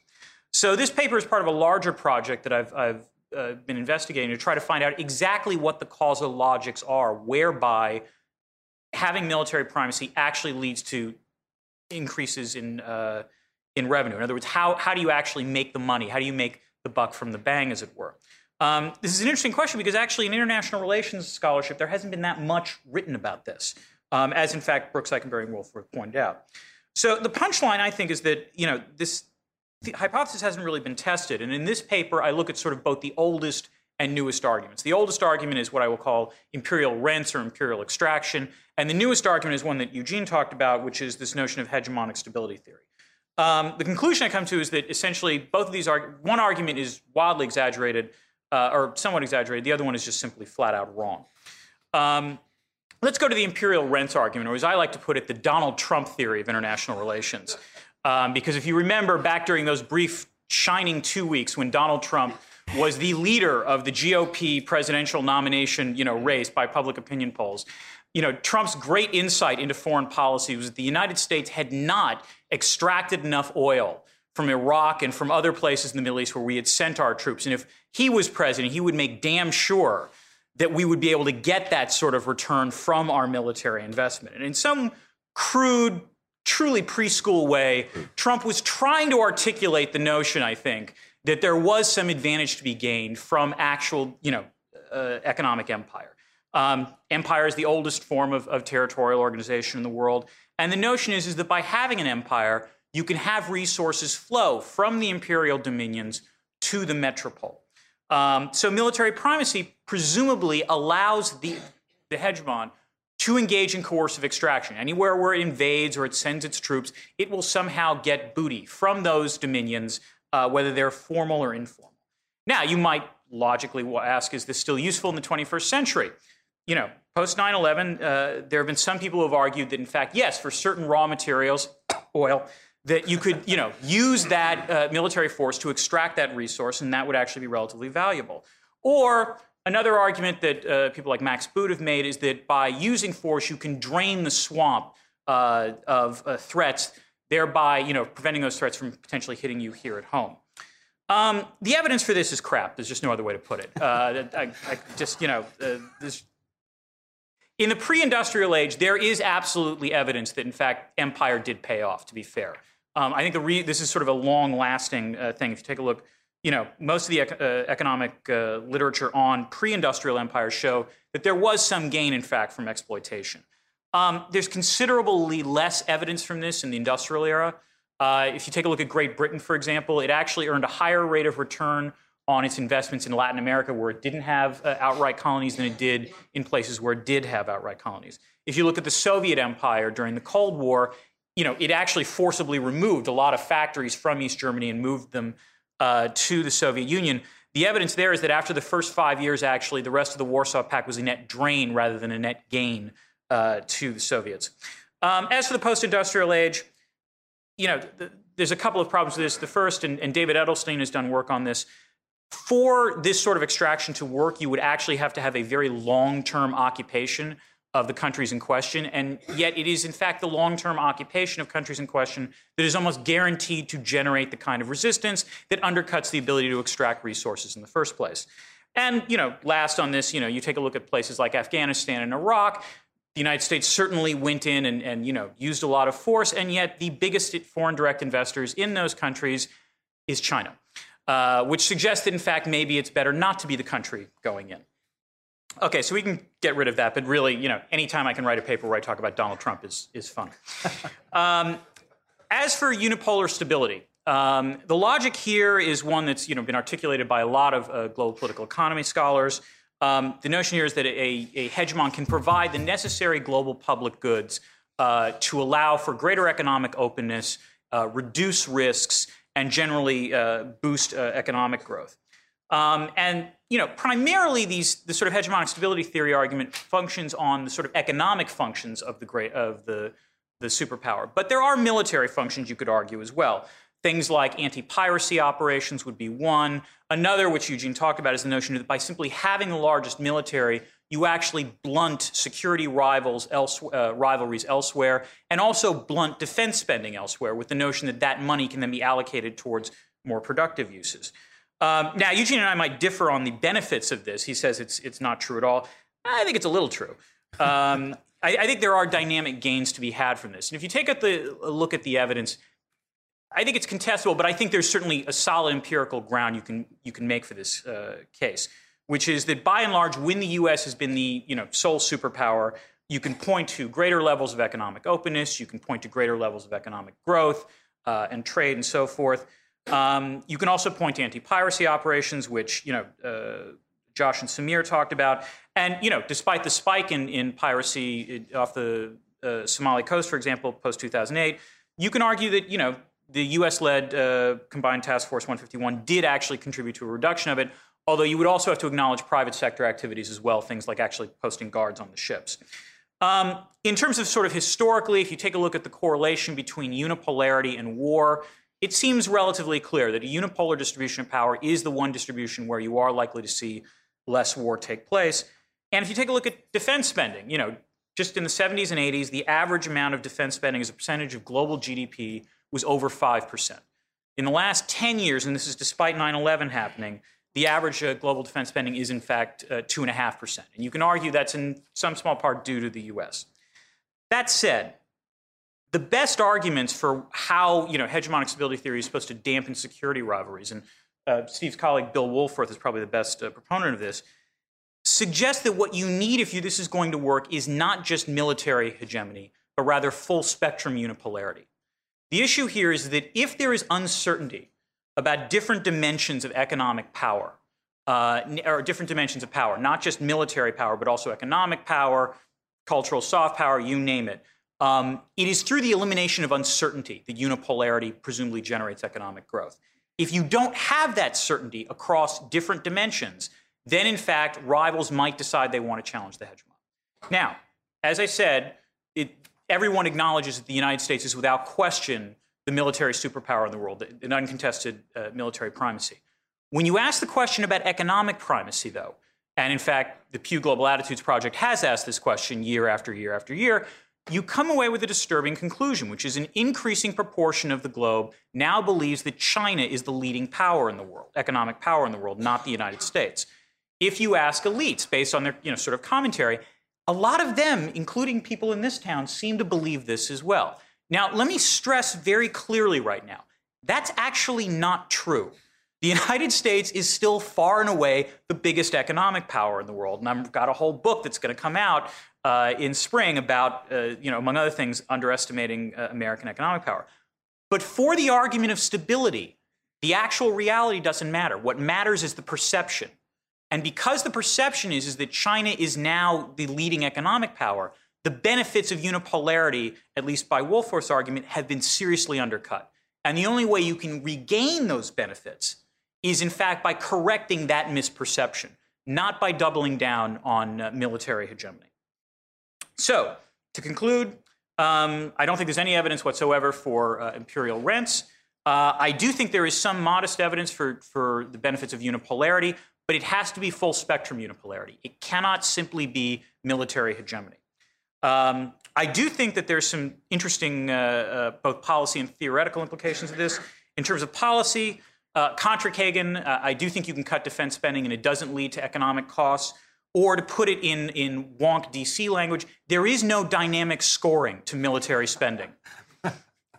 So this paper is part of a larger project that I've, I've uh, been investigating to try to find out exactly what the causal logics are, whereby having military primacy actually leads to increases in uh, in revenue. In other words, how how do you actually make the money? How do you make the buck from the bang, as it were? Um, this is an interesting question because actually, in international relations scholarship, there hasn't been that much written about this, um, as in fact Brooks, Ikenberry, and Wohlforth pointed out. So the punchline, I think, is that you know this the hypothesis hasn't really been tested. And in this paper, I look at sort of both the oldest and newest arguments. The oldest argument is what I will call imperial rents or imperial extraction. And the newest argument is one that Eugene talked about, which is this notion of hegemonic stability theory. Um, the conclusion I come to is that essentially both of these are one argument is wildly exaggerated uh, or somewhat exaggerated. The other one is just simply flat out wrong. Um, let's go to the imperial rents argument, or as I like to put it, the Donald Trump theory of international relations. Um, because if you remember back during those brief shining two weeks when Donald Trump was the leader of the GOP presidential nomination, you know, race by public opinion polls. You know, Trump's great insight into foreign policy was that the United States had not extracted enough oil from Iraq and from other places in the Middle East where we had sent our troops. And if he was president, he would make damn sure that we would be able to get that sort of return from our military investment. And in some crude, truly preschool way, Trump was trying to articulate the notion, I think, that there was some advantage to be gained from actual, you know, uh, economic empire. Um, empire is the oldest form of, of, territorial organization in the world, and the notion is, is that by having an empire, you can have resources flow from the imperial dominions to the metropole. Um, so military primacy presumably allows the, the hegemon to engage in coercive extraction. Anywhere where it invades or it sends its troops, it will somehow get booty from those dominions, uh, whether they're formal or informal. Now, you might logically ask, is this still useful in the 21st century? You know, post 9 11, uh, there have been some people who have argued that, in fact, yes, for certain raw materials, oil, that you could, you know, use that uh, military force to extract that resource, and that would actually be relatively valuable. Or Another argument that uh, people like Max Boot have made is that by using force, you can drain the swamp uh, of uh, threats, thereby, you know, preventing those threats from potentially hitting you here at home. Um, the evidence for this is crap. There's just no other way to put it. Uh, I, I just, you know, uh, in the pre-industrial age, there is absolutely evidence that, in fact, empire did pay off. To be fair, um, I think the re- this is sort of a long-lasting uh, thing. If you take a look, you know, most of the ec- uh, economic uh, literature on pre-industrial empires show that there was some gain, in fact, from exploitation. Um, there's considerably less evidence from this in the industrial era. Uh, if you take a look at Great Britain, for example, it actually earned a higher rate of return on its investments in Latin America, where it didn't have uh, outright colonies, than it did in places where it did have outright colonies. If you look at the Soviet Empire during the Cold War, you know, it actually forcibly removed a lot of factories from East Germany and moved them uh, to the Soviet Union. The evidence there is that after the first five years, actually, the rest of the Warsaw Pact was a net drain rather than a net gain uh, to the Soviets. Um, as for the post-industrial age, you know, th- there's a couple of problems with this. The first, and, and David Edelstein has done work on this. For this sort of extraction to work, you would actually have to have a very long-term occupation of the countries in question, and yet it is in fact the long-term occupation of countries in question that is almost guaranteed to generate the kind of resistance that undercuts the ability to extract resources in the first place. And you know, last on this, you know, you take a look at places like Afghanistan and Iraq. The United States certainly went in and, and you know used a lot of force, and yet the biggest foreign direct investors in those countries is China, uh, which suggests that in fact maybe it's better not to be the country going in. Okay, so we can get rid of that, but really, you know, anytime I can write a paper where I talk about Donald Trump is is fun. um, as for unipolar stability, um, the logic here is one that's you know been articulated by a lot of uh, global political economy scholars. Um, the notion here is that a, a, hegemon can provide the necessary global public goods uh, to allow for greater economic openness, uh, reduce risks, and generally uh, boost uh, economic growth. Um, and you know, primarily these the sort of hegemonic stability theory argument functions on the sort of economic functions of the great of the the superpower. But there are military functions you could argue as well. Things like anti-piracy operations would be one. Another, which Eugene talked about, is the notion that by simply having the largest military, you actually blunt security rivals else, uh, rivalries elsewhere, and also blunt defense spending elsewhere, with the notion that that money can then be allocated towards more productive uses. Um, now, Eugene and I might differ on the benefits of this. He says it's it's not true at all. I think it's a little true. Um, I, I, think there are dynamic gains to be had from this. And if you take a, the, a look at the evidence, I think it's contestable, but I think there's certainly a solid empirical ground you can you can make for this uh, case, which is that by and large, when the U.S. has been the you know sole superpower, you can point to greater levels of economic openness, you can point to greater levels of economic growth uh, and trade and so forth. Um, you can also point to anti-piracy operations, which you know uh, Josh and Sameer talked about, and you know despite the spike in, in piracy off the uh, Somali coast, for example, post 2008, you can argue that you know the U.S.-led uh, Combined Task Force 151 did actually contribute to a reduction of it. Although you would also have to acknowledge private sector activities as well, things like actually posting guards on the ships. Um, in terms of sort of historically, if you take a look at the correlation between unipolarity and war, it seems relatively clear that a unipolar distribution of power is the one distribution where you are likely to see less war take place. And if you take a look at defense spending, you know, just in the 70s and 80s, the average amount of defense spending as a percentage of global GDP was over 5%. In the last 10 years, and this is despite 9 11 happening, the average uh, global defense spending is in fact uh, 2.5%. And you can argue that's in some small part due to the US. That said, the best arguments for how you know hegemonic stability theory is supposed to dampen security rivalries, and uh, Steve's colleague Bill Wohlforth is probably the best uh, proponent of this, suggest that what you need if you, this is going to work is not just military hegemony, but rather full spectrum unipolarity. The issue here is that if there is uncertainty about different dimensions of economic power, uh, or different dimensions of power, not just military power, but also economic power, cultural soft power, you name it, um, it is through the elimination of uncertainty that unipolarity presumably generates economic growth. If you don't have that certainty across different dimensions, then in fact, rivals might decide they want to challenge the hegemon. Now, as I said, it, everyone acknowledges that the United States is without question the military superpower in the world, an uncontested uh, military primacy. When you ask the question about economic primacy, though, and in fact, the Pew Global Attitudes Project has asked this question year after year after year, you come away with a disturbing conclusion, which is an increasing proportion of the globe now believes that China is the leading power in the world, economic power in the world, not the United States. If you ask elites based on their you know, sort of commentary, a lot of them, including people in this town, seem to believe this as well. Now, let me stress very clearly right now that's actually not true. The United States is still far and away the biggest economic power in the world. And I've got a whole book that's going to come out uh, in spring about, uh, you know, among other things, underestimating uh, American economic power. But for the argument of stability, the actual reality doesn't matter. What matters is the perception. And because the perception is, is that China is now the leading economic power, the benefits of unipolarity, at least by Wohlforth's argument, have been seriously undercut. And the only way you can regain those benefits is, in fact, by correcting that misperception, not by doubling down on uh, military hegemony. So, to conclude, um, I don't think there's any evidence whatsoever for uh, imperial rents. Uh, I do think there is some modest evidence for, for the benefits of unipolarity, but it has to be full spectrum unipolarity. It cannot simply be military hegemony. Um, I do think that there's some interesting uh, uh, both policy and theoretical implications of this. In terms of policy, uh, contra Kagan, uh, I do think you can cut defense spending and it doesn't lead to economic costs. Or to put it in, in wonk DC language, there is no dynamic scoring to military spending.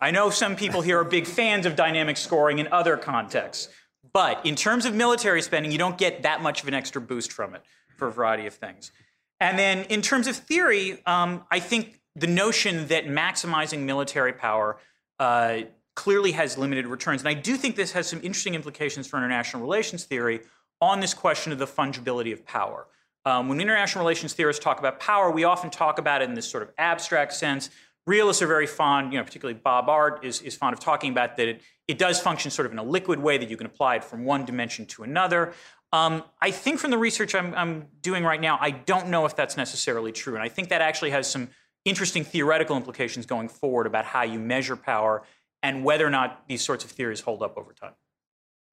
I know some people here are big fans of dynamic scoring in other contexts, but in terms of military spending, you don't get that much of an extra boost from it for a variety of things. And then in terms of theory, um, I think the notion that maximizing military power uh, clearly has limited returns. And I do think this has some interesting implications for international relations theory on this question of the fungibility of power. Um, when international relations theorists talk about power, we often talk about it in this sort of abstract sense. Realists are very fond, you know, particularly Bob Art is, is fond of talking about that it, it does function sort of in a liquid way that you can apply it from one dimension to another. Um, I think from the research I'm, I'm doing right now, I don't know if that's necessarily true. And I think that actually has some interesting theoretical implications going forward about how you measure power and whether or not these sorts of theories hold up over time.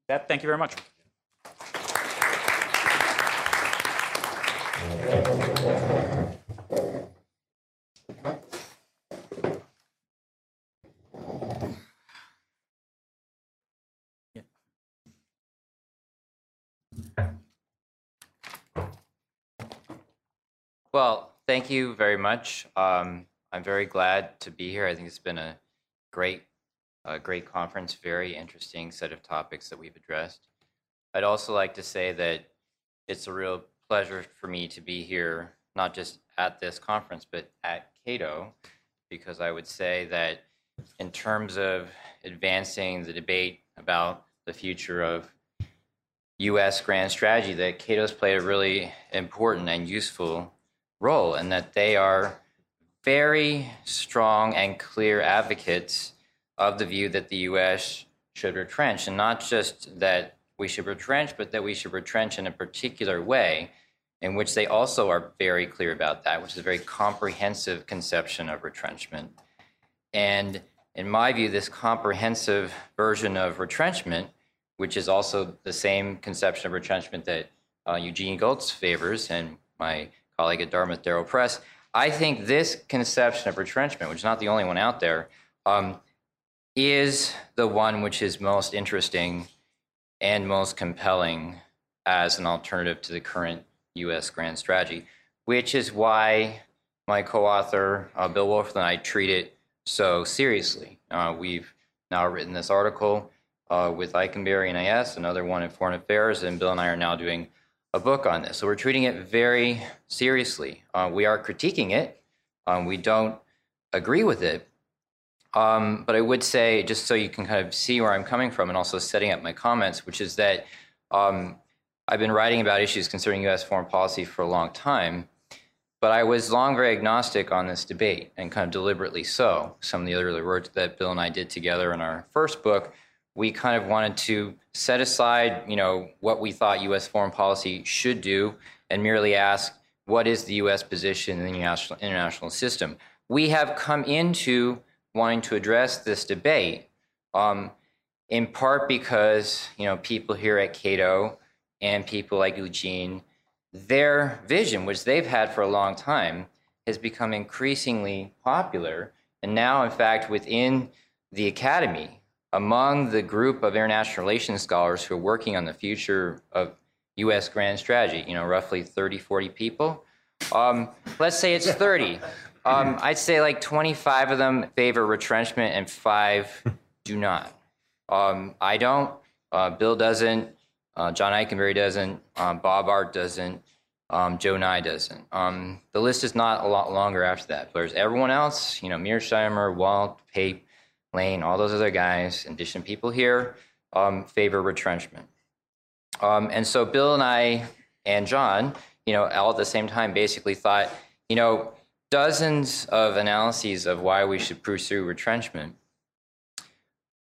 That, thank you very much. Well, thank you very much. Um, I'm very glad to be here. I think it's been a great, a great conference, very interesting set of topics that we've addressed. I'd also like to say that it's a real pleasure for me to be here, not just at this conference, but at Cato, because I would say that in terms of advancing the debate about the future of U.S. grand strategy, that Cato's played a really important and useful role, and that they are very strong and clear advocates of the view that the U.S. should retrench, and not just that we should retrench, but that we should retrench in a particular way, in which they also are very clear about that, which is a very comprehensive conception of retrenchment. And in my view, this comprehensive version of retrenchment, which is also the same conception of retrenchment that uh, Eugene Gholz favors and my colleague at Dartmouth, Daryl Press, I think this conception of retrenchment, which is not the only one out there, um, is the one which is most interesting and most compelling as an alternative to the current U.S. grand strategy, which is why my co-author uh, Bill Wolf and I treat it so seriously. Uh, we've now written this article uh, with Ikenberry and IS, another one in Foreign Affairs, and Bill and I are now doing a book on this. So we're treating it very seriously. Uh, we are critiquing it. Um, we don't agree with it, um, but I would say, just so you can kind of see where I'm coming from and also setting up my comments, which is that um, I've been writing about issues concerning U.S. foreign policy for a long time, but I was long very agnostic on this debate and kind of deliberately so. Some of the other work that Bill and I did together in our first book, we kind of wanted to set aside, you know, what we thought U.S. foreign policy should do and merely ask, what is the U.S. position in the international system? We have come into wanting to address this debate, um, in part because you know people here at Cato and people like Eugene, their vision, which they've had for a long time, has become increasingly popular. And now, in fact, within the academy, among the group of international relations scholars who are working on the future of US grand strategy, you know, roughly 30, 40 people, um, let's say it's 30. Um, I'd say like 25 of them favor retrenchment and five do not. Um, I don't. Uh, Bill doesn't. Uh, John Ikenberry doesn't. Um, Bob Art doesn't. Um, Joe Nye doesn't. Um, the list is not a lot longer after that. There's everyone else, you know, Mearsheimer, Walt, Pape, Layne, all those other guys, in addition people here, um, favor retrenchment. Um, and so Bill and I and John, you know, all at the same time basically thought, you know, dozens of analyses of why we should pursue retrenchment.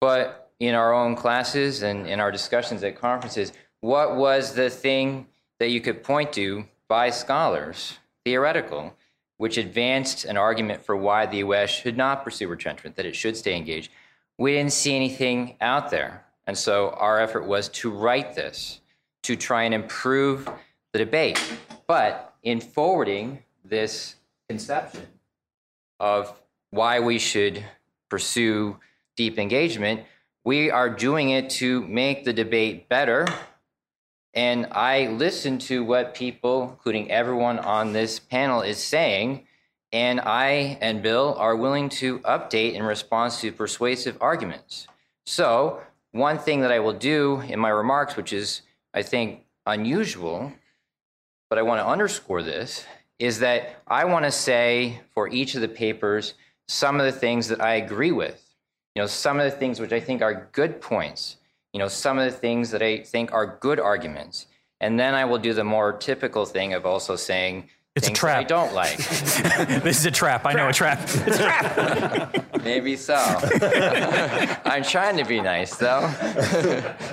But in our own classes and in our discussions at conferences, what was the thing that you could point to by scholars, theoretical, which advanced an argument for why the US should not pursue retrenchment, that it should stay engaged? We didn't see anything out there. And so our effort was to write this, to try and improve the debate. But in forwarding this conception of why we should pursue deep engagement, we are doing it to make the debate better. And I listen to what people, including everyone on this panel, is saying. And I and Bill are willing to update in response to persuasive arguments. So, one thing that I will do in my remarks, which is, I think, unusual, but I want to underscore this, is that I want to say for each of the papers some of the things that I agree with. You know, some of the things which I think are good points. You know, some of the things that I think are good arguments. And then I will do the more typical thing of also saying It's a things that I don't like. this is a trap. I know a trap. It's a trap. Maybe so. I'm trying to be nice, though.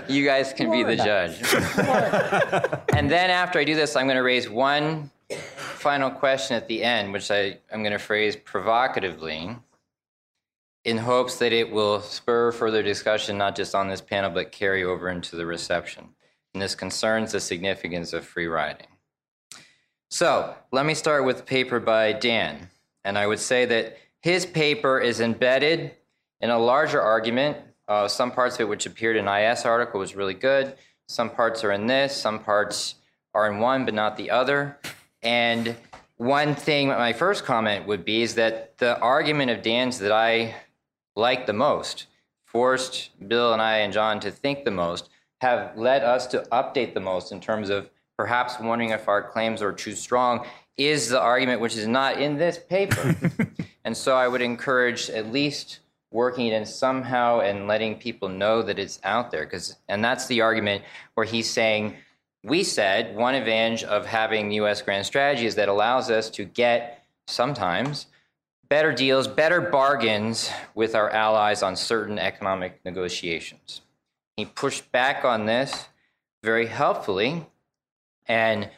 you guys can be the judge. and then after I do this, I'm going to raise one final question at the end, which I, I'm going to phrase provocatively in hopes that it will spur further discussion, not just on this panel, but carry over into the reception. And this concerns the significance of free riding. So let me start with a paper by Dan. And I would say that his paper is embedded in a larger argument. Uh, some parts of it, which appeared in IS article, was really good. Some parts are in this. Some parts are in one, but not the other. And one thing, my first comment would be, is that the argument of Dan's that I like the most, forced Bill and I and John to think the most, have led us to update the most in terms of perhaps wondering if our claims are too strong, is the argument which is not in this paper. and so I would encourage at least working it in somehow and letting people know that it's out there. Because and that's the argument where he's saying, we said one advantage of having US grand strategy is that allows us to get sometimes better deals, better bargains with our allies on certain economic negotiations. He pushed back on this very helpfully, and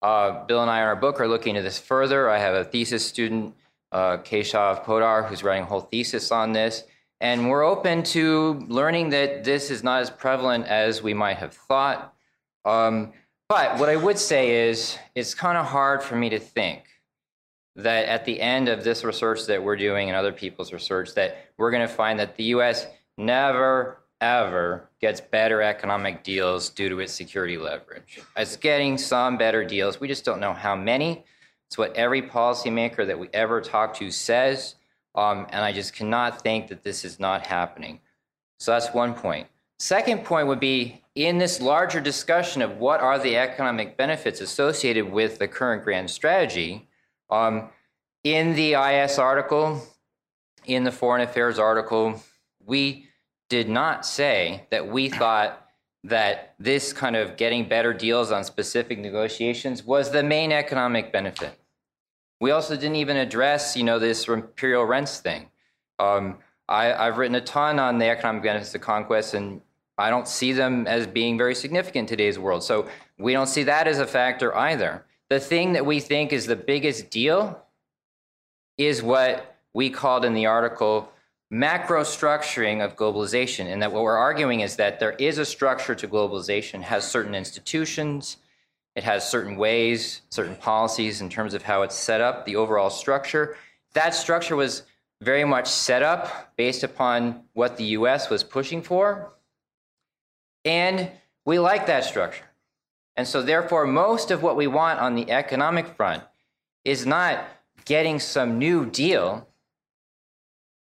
uh, Bill and I in our book are looking at this further. I have a thesis student, uh, Keshav Podar, who's writing a whole thesis on this. And we're open to learning that this is not as prevalent as we might have thought. Um, but what I would say is, it's kind of hard for me to think that at the end of this research that we're doing and other people's research, that we're going to find that the U.S. never ever gets better economic deals due to its security leverage. It's getting some better deals. We just don't know how many. It's what every policymaker that we ever talk to says. Um, and I just cannot think that this is not happening. So that's one point. Second point would be in this larger discussion of what are the economic benefits associated with the current grand strategy. Um, in the IS article, in the Foreign Affairs article, we did not say that we thought that this kind of getting better deals on specific negotiations was the main economic benefit. We also didn't even address, you know, this imperial rents thing. Um, I, I've written a ton on the economic benefits of conquest, and I don't see them as being very significant in today's world. So we don't see that as a factor either. The thing that we think is the biggest deal is what we called in the article macro structuring of globalization. And that what we're arguing is that there is a structure to globalization, it has certain institutions, It has certain ways, certain policies in terms of how it's set up, the overall structure. That structure was very much set up based upon what the US was pushing for. And we like that structure. And so, therefore, most of what we want on the economic front is not getting some new deal.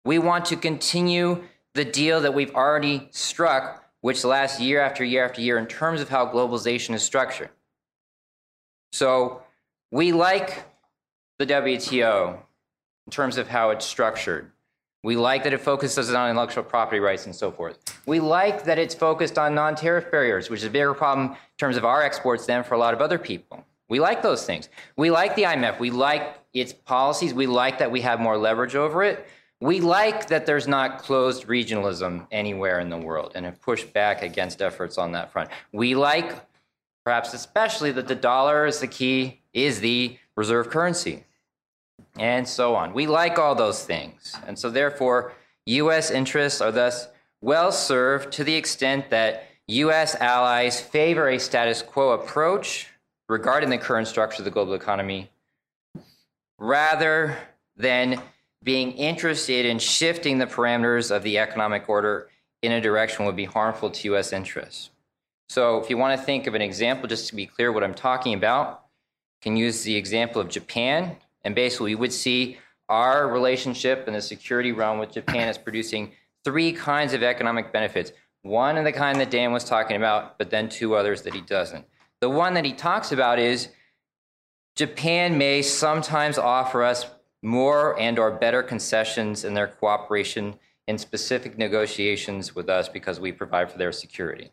We want to continue the deal that we've already struck, which lasts year after year after year in terms of how globalization is structured. So, we like the WTO in terms of how it's structured. We like that it focuses on intellectual property rights and so forth. We like that it's focused on non tariff barriers, which is a bigger problem in terms of our exports than for a lot of other people. We like those things. We like the IMF. We like its policies. We like that we have more leverage over it. We like that there's not closed regionalism anywhere in the world and have pushed back against efforts on that front. We like, perhaps especially, that the dollar is the key, is the reserve currency and so on. We like all those things. And so, therefore, U.S. interests are thus well served to the extent that U.S. allies favor a status quo approach regarding the current structure of the global economy rather than being interested in shifting the parameters of the economic order in a direction would be harmful to U.S. interests. So, if you want to think of an example, just to be clear what I'm talking about, can use the example of Japan and basically, we would see our relationship in the security realm with Japan is producing three kinds of economic benefits. One of the kind that Dan was talking about, but then two others that he doesn't. The one that he talks about is Japan may sometimes offer us more and or better concessions in their cooperation in specific negotiations with us because we provide for their security.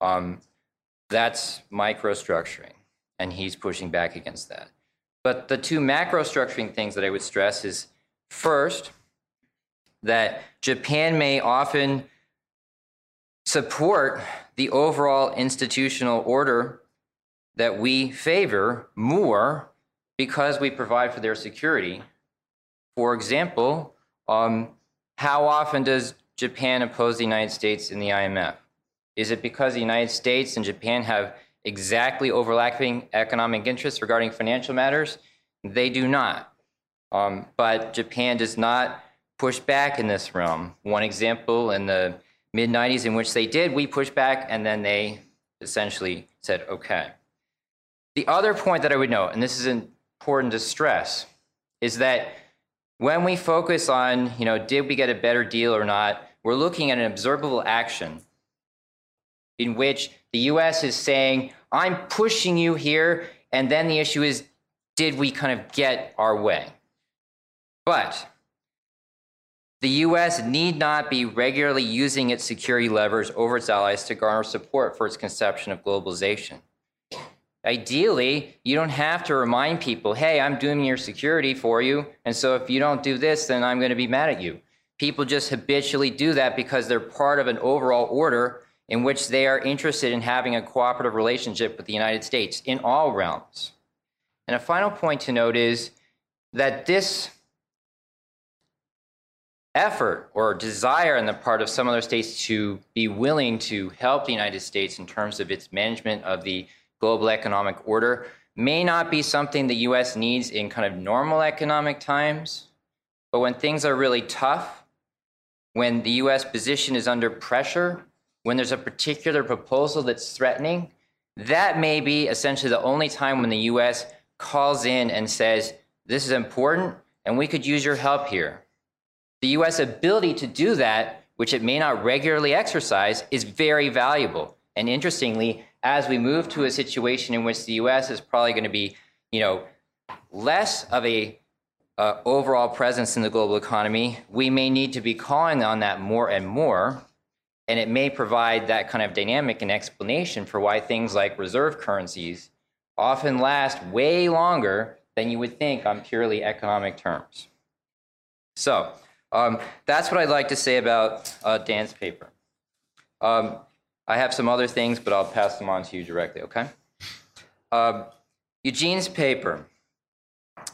Um, that's microstructuring, and he's pushing back against that. But the two macro structuring things that I would stress is first, that Japan may often support the overall institutional order that we favor more because we provide for their security. For example, um, how often does Japan oppose the United States in the IMF? Is it because the United States and Japan have exactly overlapping economic interests regarding financial matters? They do not. Um, but Japan does not push back in this realm. One example in the mid 90s in which they did, we pushed back and then they essentially said, okay. The other point that I would note, and this is important to stress, is that when we focus on, you know, did we get a better deal or not, we're looking at an observable action in which the US is saying, I'm pushing you here. And then the issue is, did we kind of get our way? But the US need not be regularly using its security levers over its allies to garner support for its conception of globalization. Ideally, you don't have to remind people, hey, I'm doing your security for you, and so if you don't do this, then I'm going to be mad at you. People just habitually do that because they're part of an overall order in which they are interested in having a cooperative relationship with the United States in all realms. And a final point to note is that this effort or desire on the part of some other states to be willing to help the United States in terms of its management of the global economic order may not be something the US needs in kind of normal economic times, but when things are really tough, when the US position is under pressure, when there's a particular proposal that's threatening, that may be essentially the only time when the US calls in and says, This is important and we could use your help here. The US ability to do that, which it may not regularly exercise, is very valuable. And interestingly, as we move to a situation in which the US is probably going to be, you know, less of a uh, overall presence in the global economy, we may need to be calling on that more and more and it may provide that kind of dynamic and explanation for why things like reserve currencies often last way longer than you would think on purely economic terms. So um, that's what I'd like to say about uh, Dan's paper. Um, I have some other things, but I'll pass them on to you directly, okay? Uh, Eugene's paper.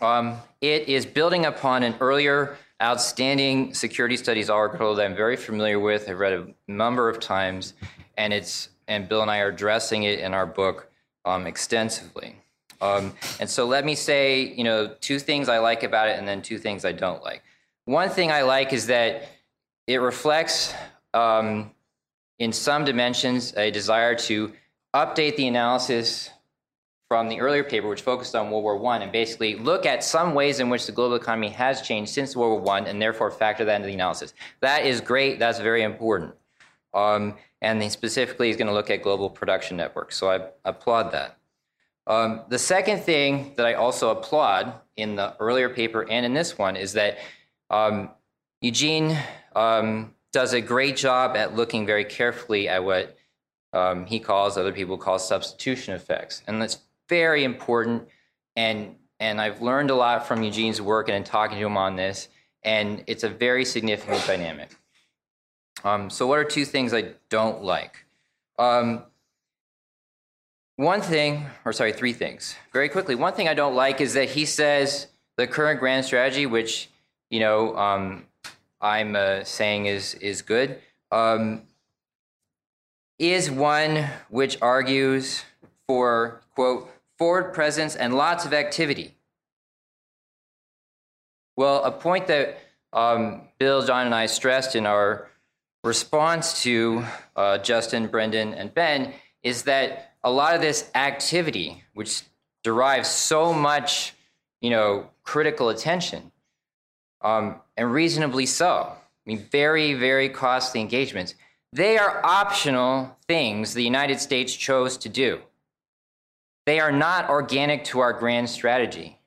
Um, it is building upon an earlier outstanding security studies article that I'm very familiar with. I've read a number of times, and it's and Bill and I are addressing it in our book um, extensively. Um, and so let me say, you know, two things I like about it and then two things I don't like. One thing I like is that it reflects, um, in some dimensions, a desire to update the analysis from the earlier paper, which focused on World War I, and basically look at some ways in which the global economy has changed since World War I, and therefore factor that into the analysis. That is great. That's very important. Um, and specifically is going to look at global production networks. So I applaud that. Um, the second thing that I also applaud in the earlier paper and in this one is that um, Eugene um, does a great job at looking very carefully at what um, he calls, other people call substitution effects. And that's very important. And, and I've learned a lot from Eugene's work and in talking to him on this. And it's a very significant dynamic. Um, so, what are two things I don't like? Um, one thing, or sorry, three things. Very quickly, one thing I don't like is that he says the current grand strategy, which you know um, I'm uh, saying is is good, um, is one which argues for quote forward presence and lots of activity. Well, a point that um, Bill, John, and I stressed in our response to uh, Justin, Brendan, and Ben is that a lot of this activity, which derives so much, you know, critical attention, um, and reasonably so. I mean, very, very costly engagements. They are optional things the United States chose to do. They are not organic to our grand strategy.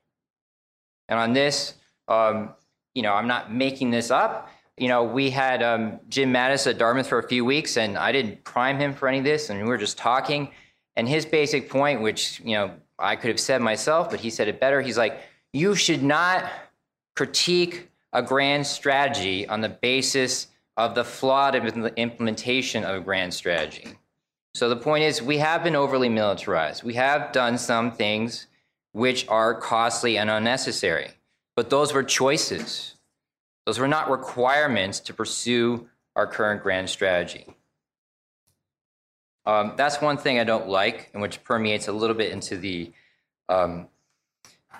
And on this, um, you know, I'm not making this up you know, we had um, Jim Mattis at Dartmouth for a few weeks, and I didn't prime him for any of this, and we were just talking. And his basic point, which you know I could have said myself, but he said it better. He's like, you should not critique a grand strategy on the basis of the flawed implementation of a grand strategy. So the point is, we have been overly militarized. We have done some things which are costly and unnecessary, but those were choices. Those were not requirements to pursue our current grand strategy. Um, that's one thing I don't like, and which permeates a little bit into the um,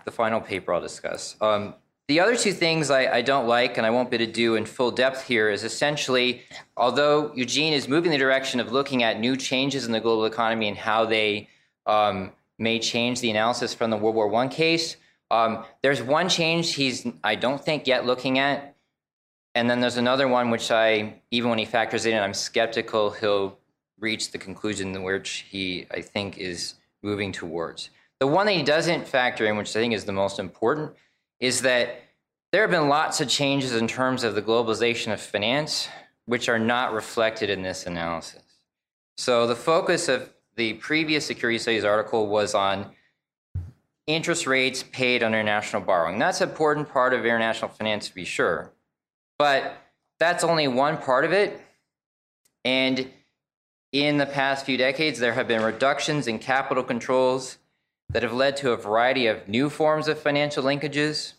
the final paper I'll discuss. Um, the other two things I, I, don't like, and I won't be to do in full depth here, is essentially, although Eugene is moving the direction of looking at new changes in the global economy and how they um, may change the analysis from the World War I case, um, there's one change he's, I don't think, yet looking at, and then there's another one which I, even when he factors in, I'm skeptical he'll reach the conclusion which he, I think, is moving towards. The one that he doesn't factor in, which I think is the most important, is that there have been lots of changes in terms of the globalization of finance, which are not reflected in this analysis. So the focus of the previous security studies article was on interest rates paid on international borrowing. That's an important part of international finance to be sure. But that's only one part of it. And in the past few decades, there have been reductions in capital controls that have led to a variety of new forms of financial linkages,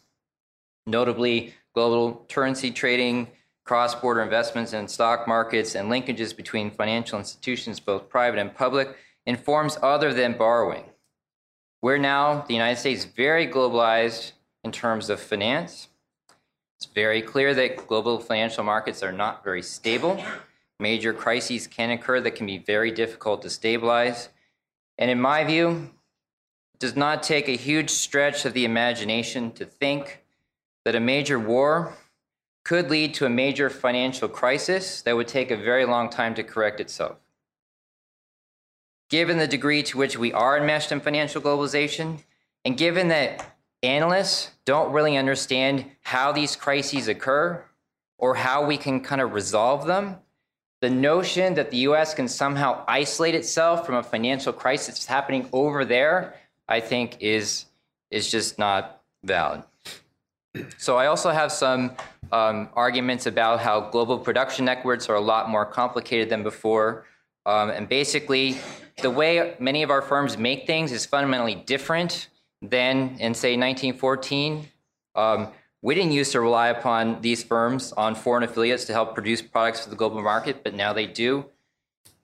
notably global currency trading, cross border investments in stock markets, and linkages between financial institutions, both private and public, in forms other than borrowing. We're now, the United States, very globalized in terms of finance. It's very clear that global financial markets are not very stable. Major crises can occur that can be very difficult to stabilize. And in my view, does not take a huge stretch of the imagination to think that a major war could lead to a major financial crisis that would take a very long time to correct itself. Given the degree to which we are enmeshed in financial globalization, and given that analysts don't really understand how these crises occur or how we can kind of resolve them. The notion that the US can somehow isolate itself from a financial crisis happening over there, I think is, is just not valid. So I also have some um, arguments about how global production networks are a lot more complicated than before. Um, and basically, the way many of our firms make things is fundamentally different than in say 1914, um, we didn't used to rely upon these firms on foreign affiliates to help produce products for the global market, but now they do.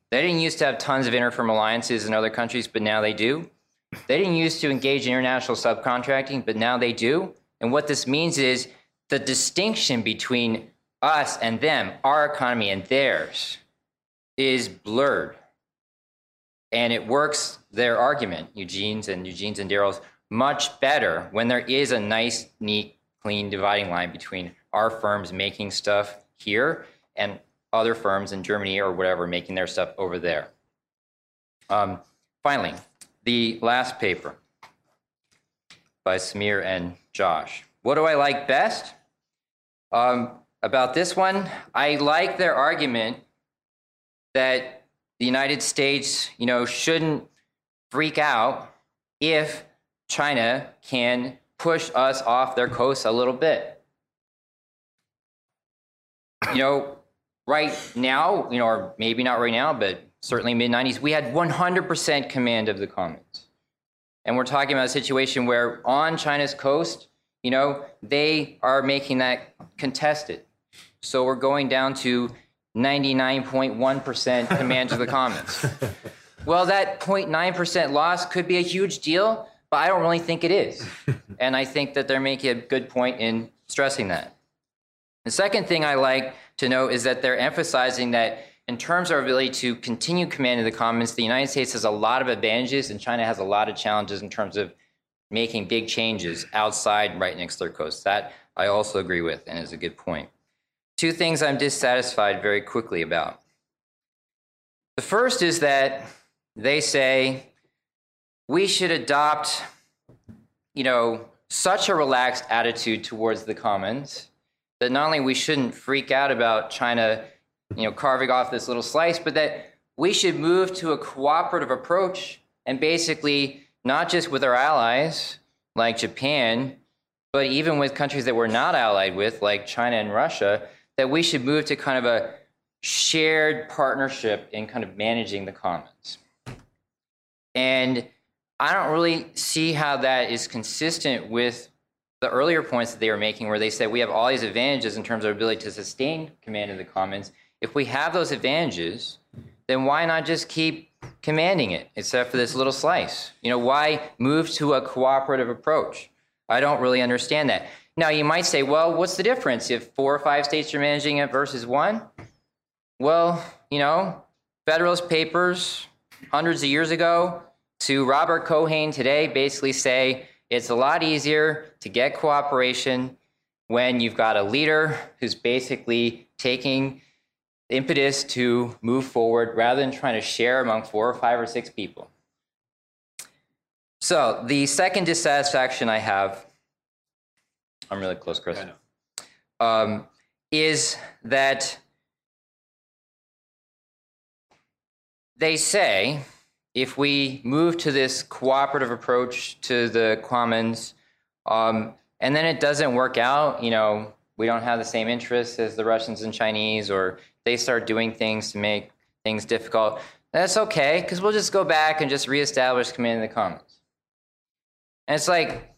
They didn't used to have tons of interfirm alliances in other countries, but now they do. They didn't used to engage in international subcontracting, but now they do. And what this means is the distinction between us and them, our economy and theirs, is blurred. And it works their argument, Eugene's and Eugene's and Daryl's, much better when there is a nice, neat, clean dividing line between our firms making stuff here and other firms in Germany or whatever making their stuff over there. Um, finally, the last paper by Sameer and Josh. What do I like best? Um, about this one, I like their argument that the United States, you know, shouldn't freak out if China can push us off their coast a little bit. You know, right now, you know, or maybe not right now, but certainly mid 90s, we had 100% command of the commons. And we're talking about a situation where on China's coast, you know, they are making that contested. So we're going down to 99.1% command of the commons. Well, that 0.9% loss could be a huge deal, but I don't really think it is. and I think that they're making a good point in stressing that. The second thing I like to note is that they're emphasizing that in terms of our ability to continue commanding the commons, the United States has a lot of advantages and China has a lot of challenges in terms of making big changes outside right next to their coast. That I also agree with and is a good point. Two things I'm dissatisfied very quickly about. The first is that they say we should adopt, you know, such a relaxed attitude towards the commons that not only we shouldn't freak out about China, you know, carving off this little slice, but that we should move to a cooperative approach and basically not just with our allies like Japan, but even with countries that we're not allied with, like China and Russia, that we should move to kind of a shared partnership in kind of managing the commons. And I don't really see how that is consistent with the earlier points that they were making, where they said we have all these advantages in terms of ability to sustain command of the commons. If we have those advantages, then why not just keep commanding it, except for this little slice? You know, why move to a cooperative approach? I don't really understand that. Now, you might say, well, what's the difference if four or five states are managing it versus one? Well, you know, Federalist Papers hundreds of years ago to Robert Keohane today basically say it's a lot easier to get cooperation when you've got a leader who's basically taking impetus to move forward rather than trying to share among four or five or six people. So, the second dissatisfaction I have, I'm really close, Chris, um, is that they say if we move to this cooperative approach to the commons, um, and then it doesn't work out, you know, we don't have the same interests as the Russians and Chinese, or they start doing things to make things difficult, that's okay, because we'll just go back and just reestablish command in the commons. And it's like,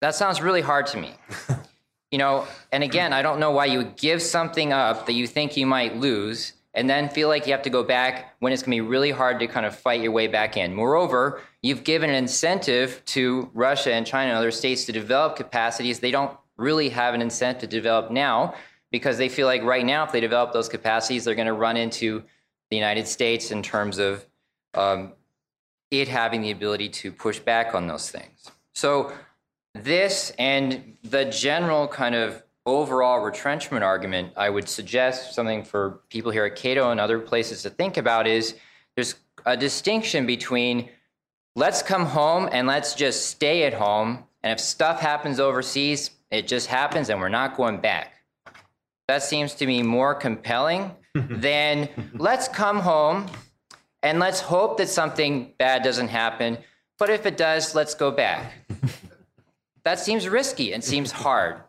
that sounds really hard to me. you know, and again, I don't know why you would give something up that you think you might lose and then feel like you have to go back when it's going to be really hard to kind of fight your way back in. Moreover, you've given an incentive to Russia and China and other states to develop capacities they don't really have an incentive to develop now because they feel like right now, if they develop those capacities, they're going to run into the United States in terms of um, it having the ability to push back on those things. So, this and the general kind of overall retrenchment argument, I would suggest something for people here at Cato and other places to think about is there's a distinction between let's come home and let's just stay at home. And if stuff happens overseas, it just happens and we're not going back. That seems to me more compelling than let's come home and let's hope that something bad doesn't happen. But if it does, let's go back. that seems risky and seems hard.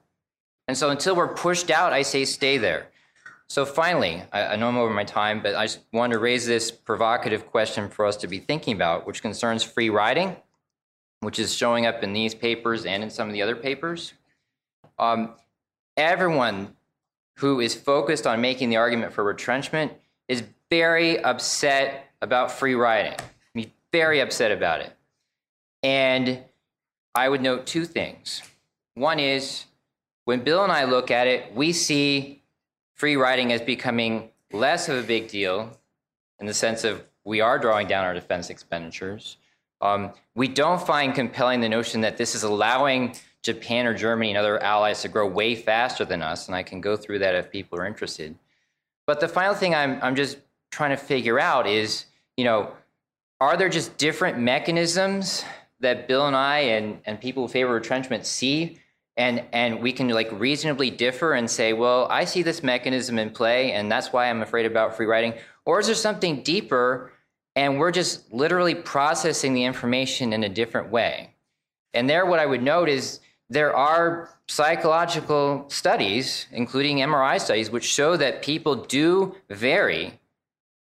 And so until we're pushed out, I say stay there. So finally, I, I know I'm over my time, but I just want to raise this provocative question for us to be thinking about, which concerns free riding, which is showing up in these papers and in some of the other papers. Um, everyone who is focused on making the argument for retrenchment is very upset about free riding. I mean, very upset about it. And I would note two things. One is when Bill and I look at it, we see free riding as becoming less of a big deal in the sense of we are drawing down our defense expenditures. Um, we don't find compelling the notion that this is allowing Japan or Germany and other allies to grow way faster than us, and I can go through that if people are interested. But the final thing I'm, I'm just trying to figure out is, you know, are there just different mechanisms that Bill and I and, and people who favor retrenchment see? And, and we can like reasonably differ and say, well, I see this mechanism in play, and that's why I'm afraid about free riding. Or is there something deeper, and we're just literally processing the information in a different way? And there, what I would note is there are psychological studies, including MRI studies, which show that people do vary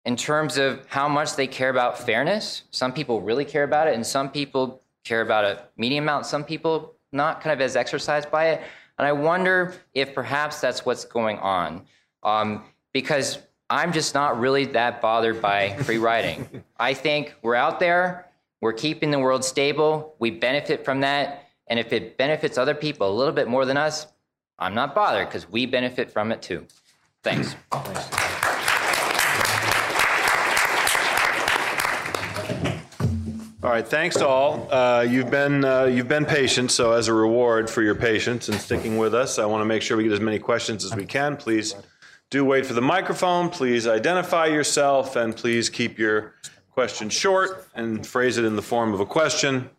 in terms of how much they care about fairness. Some people really care about it, and some people care about a medium amount. Some people not kind of as exercised by it. And I wonder if perhaps that's what's going on. Um, because I'm just not really that bothered by free riding. I think we're out there, we're keeping the world stable, we benefit from that. And if it benefits other people a little bit more than us, I'm not bothered because we benefit from it too. Thanks. All right, thanks all. Uh, You've been, uh, you've been patient, so as a reward for your patience and sticking with us, I want to make sure we get as many questions as we can. Please do wait for the microphone, please identify yourself, and please keep your question short and phrase it in the form of a question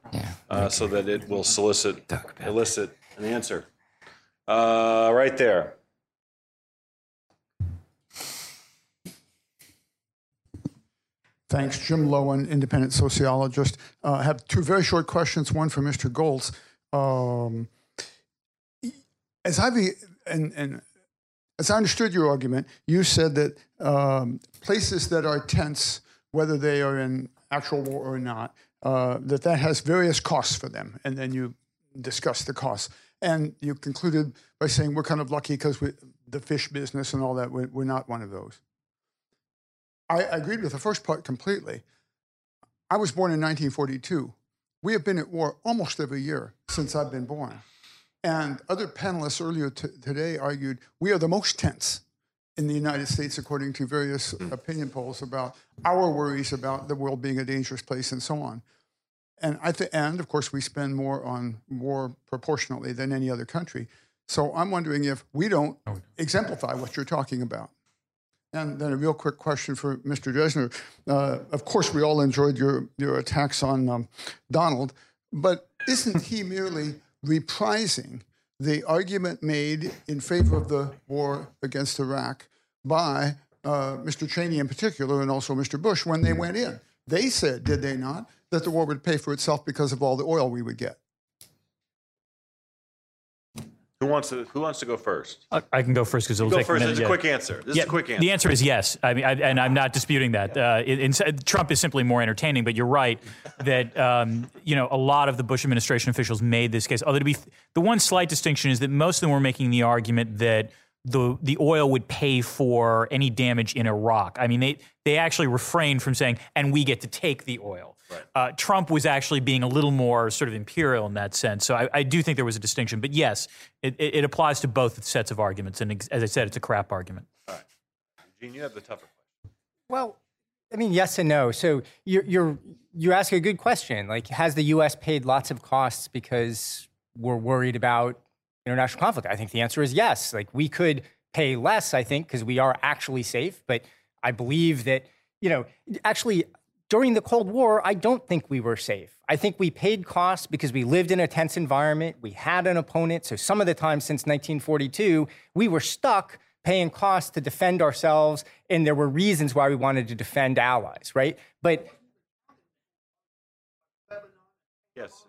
uh, so that it will solicit, elicit an answer. Uh, Right there. Thanks. Jim Lowen, independent sociologist. Uh, I have two very short questions, one for Mr. Gholz. Um, as I've and, and as I understood your argument, you said that um, places that are tense, whether they are in actual war or not, uh, that that has various costs for them, and then you discuss the costs. And you concluded by saying we're kind of lucky because the fish business and all that, we're, we're not one of those. I agreed with the first part completely. I was born in 1942. We have been at war almost every year since I've been born. And other panelists earlier t- today argued we are the most tense in the United States, according to various opinion polls about our worries about the world being a dangerous place and so on. And at the end, of course we spend more on war proportionately than any other country. So I'm wondering if we don't exemplify what you're talking about. And then a real quick question for Mr. Drezner. Uh, of course, we all enjoyed your, your attacks on um, Donald, but isn't he merely reprising the argument made in favor of the war against Iraq by uh, Mr. Cheney in particular and also Mr. Bush when they went in? They said, did they not, that the war would pay for itself because of all the oil we would get. Who wants to, who wants to go first? I I can go first because it'll Go take first, a minute. it's a quick answer. This is a quick answer. The answer is yes. I mean, I, and I'm not disputing that. Uh, in, in- Trump is simply more entertaining, but you're right that um, you know a lot of the Bush administration officials made this case. Although to be the one slight distinction is that most of them were making the argument that the the oil would pay for any damage in Iraq. I mean, they they actually refrained from saying, "and we get to take the oil." Uh, Trump was actually being a little more sort of imperial in that sense. So I, I do think there was a distinction. But yes, it, it, it applies to both sets of arguments. And as I said, it's a crap argument. All right, Gene, you have the tougher question. Well, I mean, yes and no. So you're, you're you ask a good question. Like, has the U.S. paid lots of costs because we're worried about international conflict? I think the answer is yes. Like, we could pay less, I think, because we are actually safe. But I believe that you know, actually. During the Cold War, I don't think we were safe. I think we paid costs because we lived in a tense environment. We had an opponent. So, some of the time since 1942, we were stuck paying costs to defend ourselves, and there were reasons why we wanted to defend allies, right? But Yes.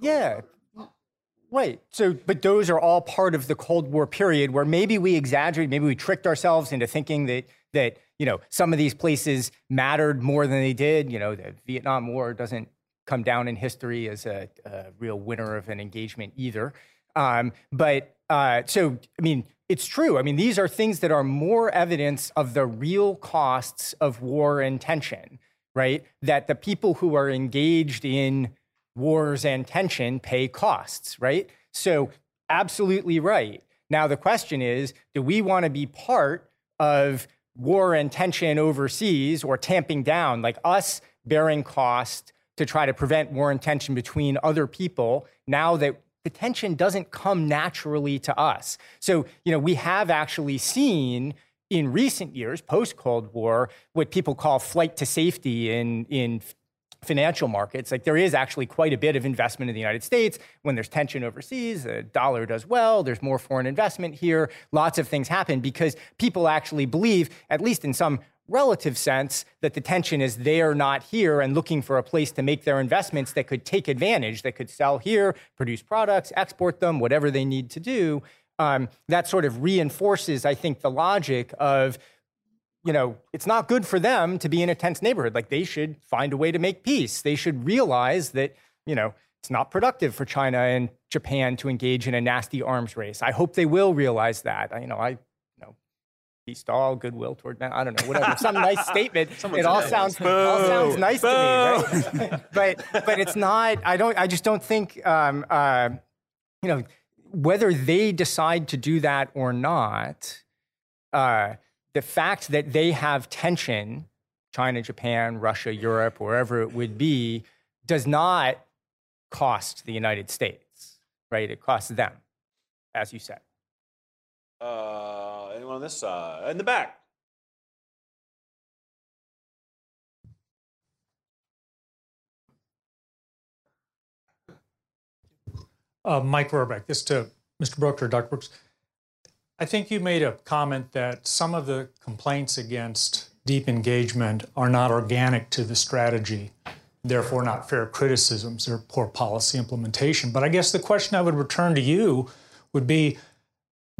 yeah, right. So, but those are all part of the Cold War period where maybe we exaggerated, maybe we tricked ourselves into thinking that that you know some of these places mattered more than they did. You know, the Vietnam War doesn't come down in history as a, a real winner of an engagement either. Um, but uh, so, I mean, it's true. I mean, these are things that are more evidence of the real costs of war and tension, right? That the people who are engaged in wars and tension pay costs, right? So, absolutely right. Now, the question is do we want to be part of war and tension overseas or tamping down, like us bearing cost to try to prevent war and tension between other people now that the tension doesn't come naturally to us. So, you know, we have actually seen in recent years, post Cold War, what people call flight to safety in, in financial markets. Like there is actually quite a bit of investment in the United States. When there's tension overseas, the dollar does well, there's more foreign investment here. Lots of things happen because people actually believe, at least in some relative sense that the tension is they're not here and looking for a place to make their investments that could take advantage, that could sell here, produce products, export them, whatever they need to do. Um, that sort of reinforces, I think, the logic of, you know, it's not good for them to be in a tense neighborhood. Like they should find a way to make peace. They should realize that, you know, it's not productive for China and Japan to engage in a nasty arms race. I hope they will realize that. I, you know, I you peace to all, goodwill toward man. I don't know, whatever. Some nice statement. it all sounds all sounds nice to me, right? but but it's not. I don't. I just don't think. Um, uh, you know, whether they decide to do that or not, uh, the fact that they have tension, China, Japan, Russia, Europe, wherever it would be, does not cost the United States, right? It costs them, as you said. Uh, anyone on this side? In the back. Uh, Mike Verbeck, this to Mr. Brooks or Dr. Brooks. I think you made a comment that some of the complaints against deep engagement are not organic to the strategy, therefore not fair criticisms or poor policy implementation. But I guess the question I would return to you would be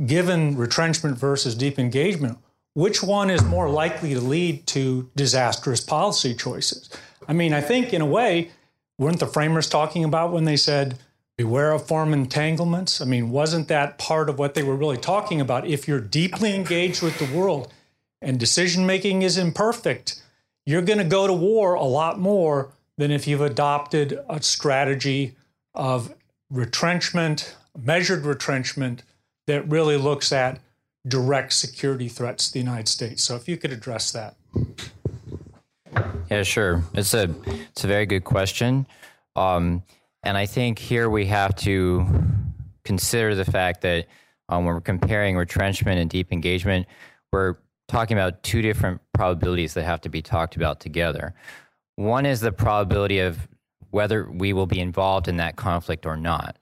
given retrenchment versus deep engagement, which one is more likely to lead to disastrous policy choices? I mean, I think in a way, weren't the framers talking about when they said, beware of form entanglements? I mean, wasn't that part of what they were really talking about? If you're deeply engaged with the world and decision making is imperfect, you're going to go to war a lot more than if you've adopted a strategy of retrenchment, measured retrenchment, that really looks at direct security threats to the United States. So if you could address that. Yeah, sure. It's a it's a very good question, um, and I think here we have to consider the fact that um, when we're comparing retrenchment and deep engagement, we're talking about two different probabilities that have to be talked about together. One is the probability of whether we will be involved in that conflict or not.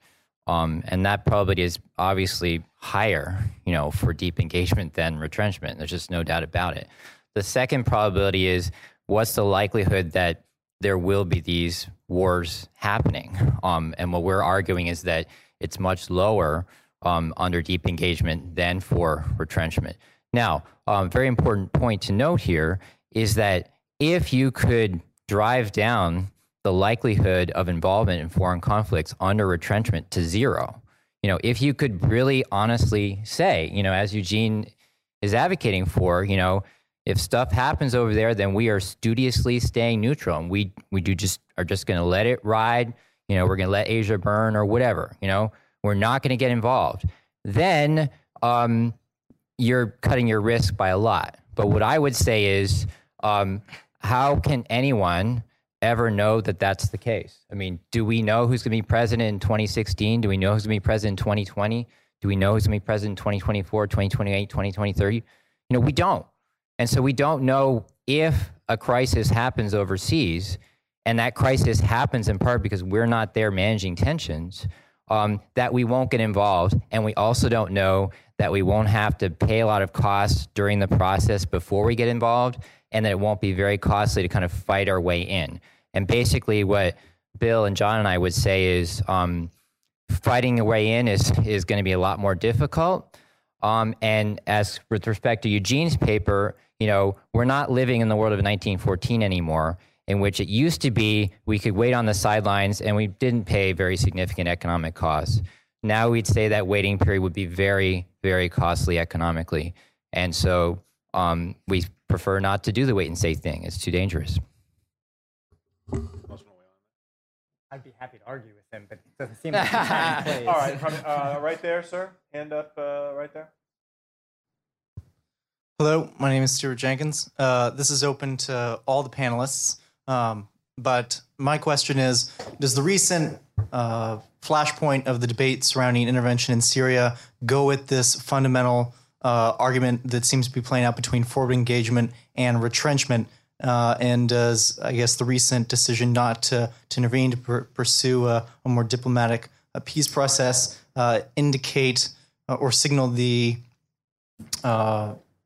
Um, and that probability is obviously higher, you know, for deep engagement than retrenchment. There's just no doubt about it. The second probability is what's the likelihood that there will be these wars happening? Um, and what we're arguing is that it's much lower um, under deep engagement than for retrenchment. Now, um, very important point to note here is that if you could drive down the likelihood of involvement in foreign conflicts under retrenchment to zero. You know, if you could really honestly say, you know, as Eugene is advocating for, you know, if stuff happens over there, then we are studiously staying neutral and we we do just are just going to let it ride. You know, we're going to let Asia burn or whatever. You know, we're not going to get involved. Then um, you're cutting your risk by a lot. But what I would say is, um, how can anyone ever know that that's the case? I mean, do we know who's going to be president in 2016? Do we know who's going to be president in 2020? Do we know who's going to be president in 2024, 2028, 2023? You know, we don't. And so we don't know if a crisis happens overseas, and that crisis happens in part because we're not there managing tensions, um, that we won't get involved. And we also don't know that we won't have to pay a lot of costs during the process before we get involved, and that it won't be very costly to kind of fight our way in. And basically, what Bill and John and I would say is um, fighting a way in is is going to be a lot more difficult. Um, and as with respect to Eugene's paper, you know, we're not living in the world of 1914 anymore, in which it used to be we could wait on the sidelines and we didn't pay very significant economic costs. now we'd say that waiting period would be very, very costly economically. And so um, we prefer not to do the wait and say thing. It's too dangerous. I'd be happy to argue with him, but it doesn't seem like he's not in place. All right, from, uh, right there, sir. Hand up, uh, right there. Hello, my name is Stuart Jenkins. Uh, this is open to all the panelists. Um, but my question is Does the recent uh, flashpoint of the debate surrounding intervention in Syria go with this fundamental uh, argument that seems to be playing out between forward engagement and retrenchment? Uh, and does, I guess, the recent decision not to, to intervene to pursue a, a, more diplomatic uh, peace process uh, indicate or signal the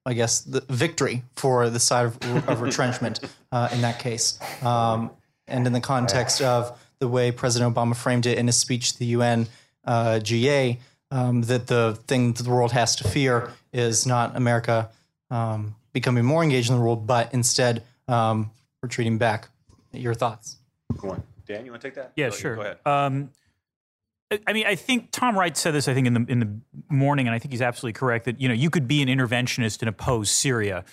I guess, the victory for the side of, of retrenchment uh, in that case. Um, and in the context of the way President Obama framed it in his speech to the UN uh, GA, um, that the thing that the world has to fear is not America um, becoming more engaged in the world, but instead um, retreating back. Your thoughts? Go on. Dan, you want to take that? Yeah, Go- sure. Go ahead. I- I mean, I think Tom Wright said this. I think in the in the morning, and I think he's absolutely correct that you know you could be an interventionist and oppose Syria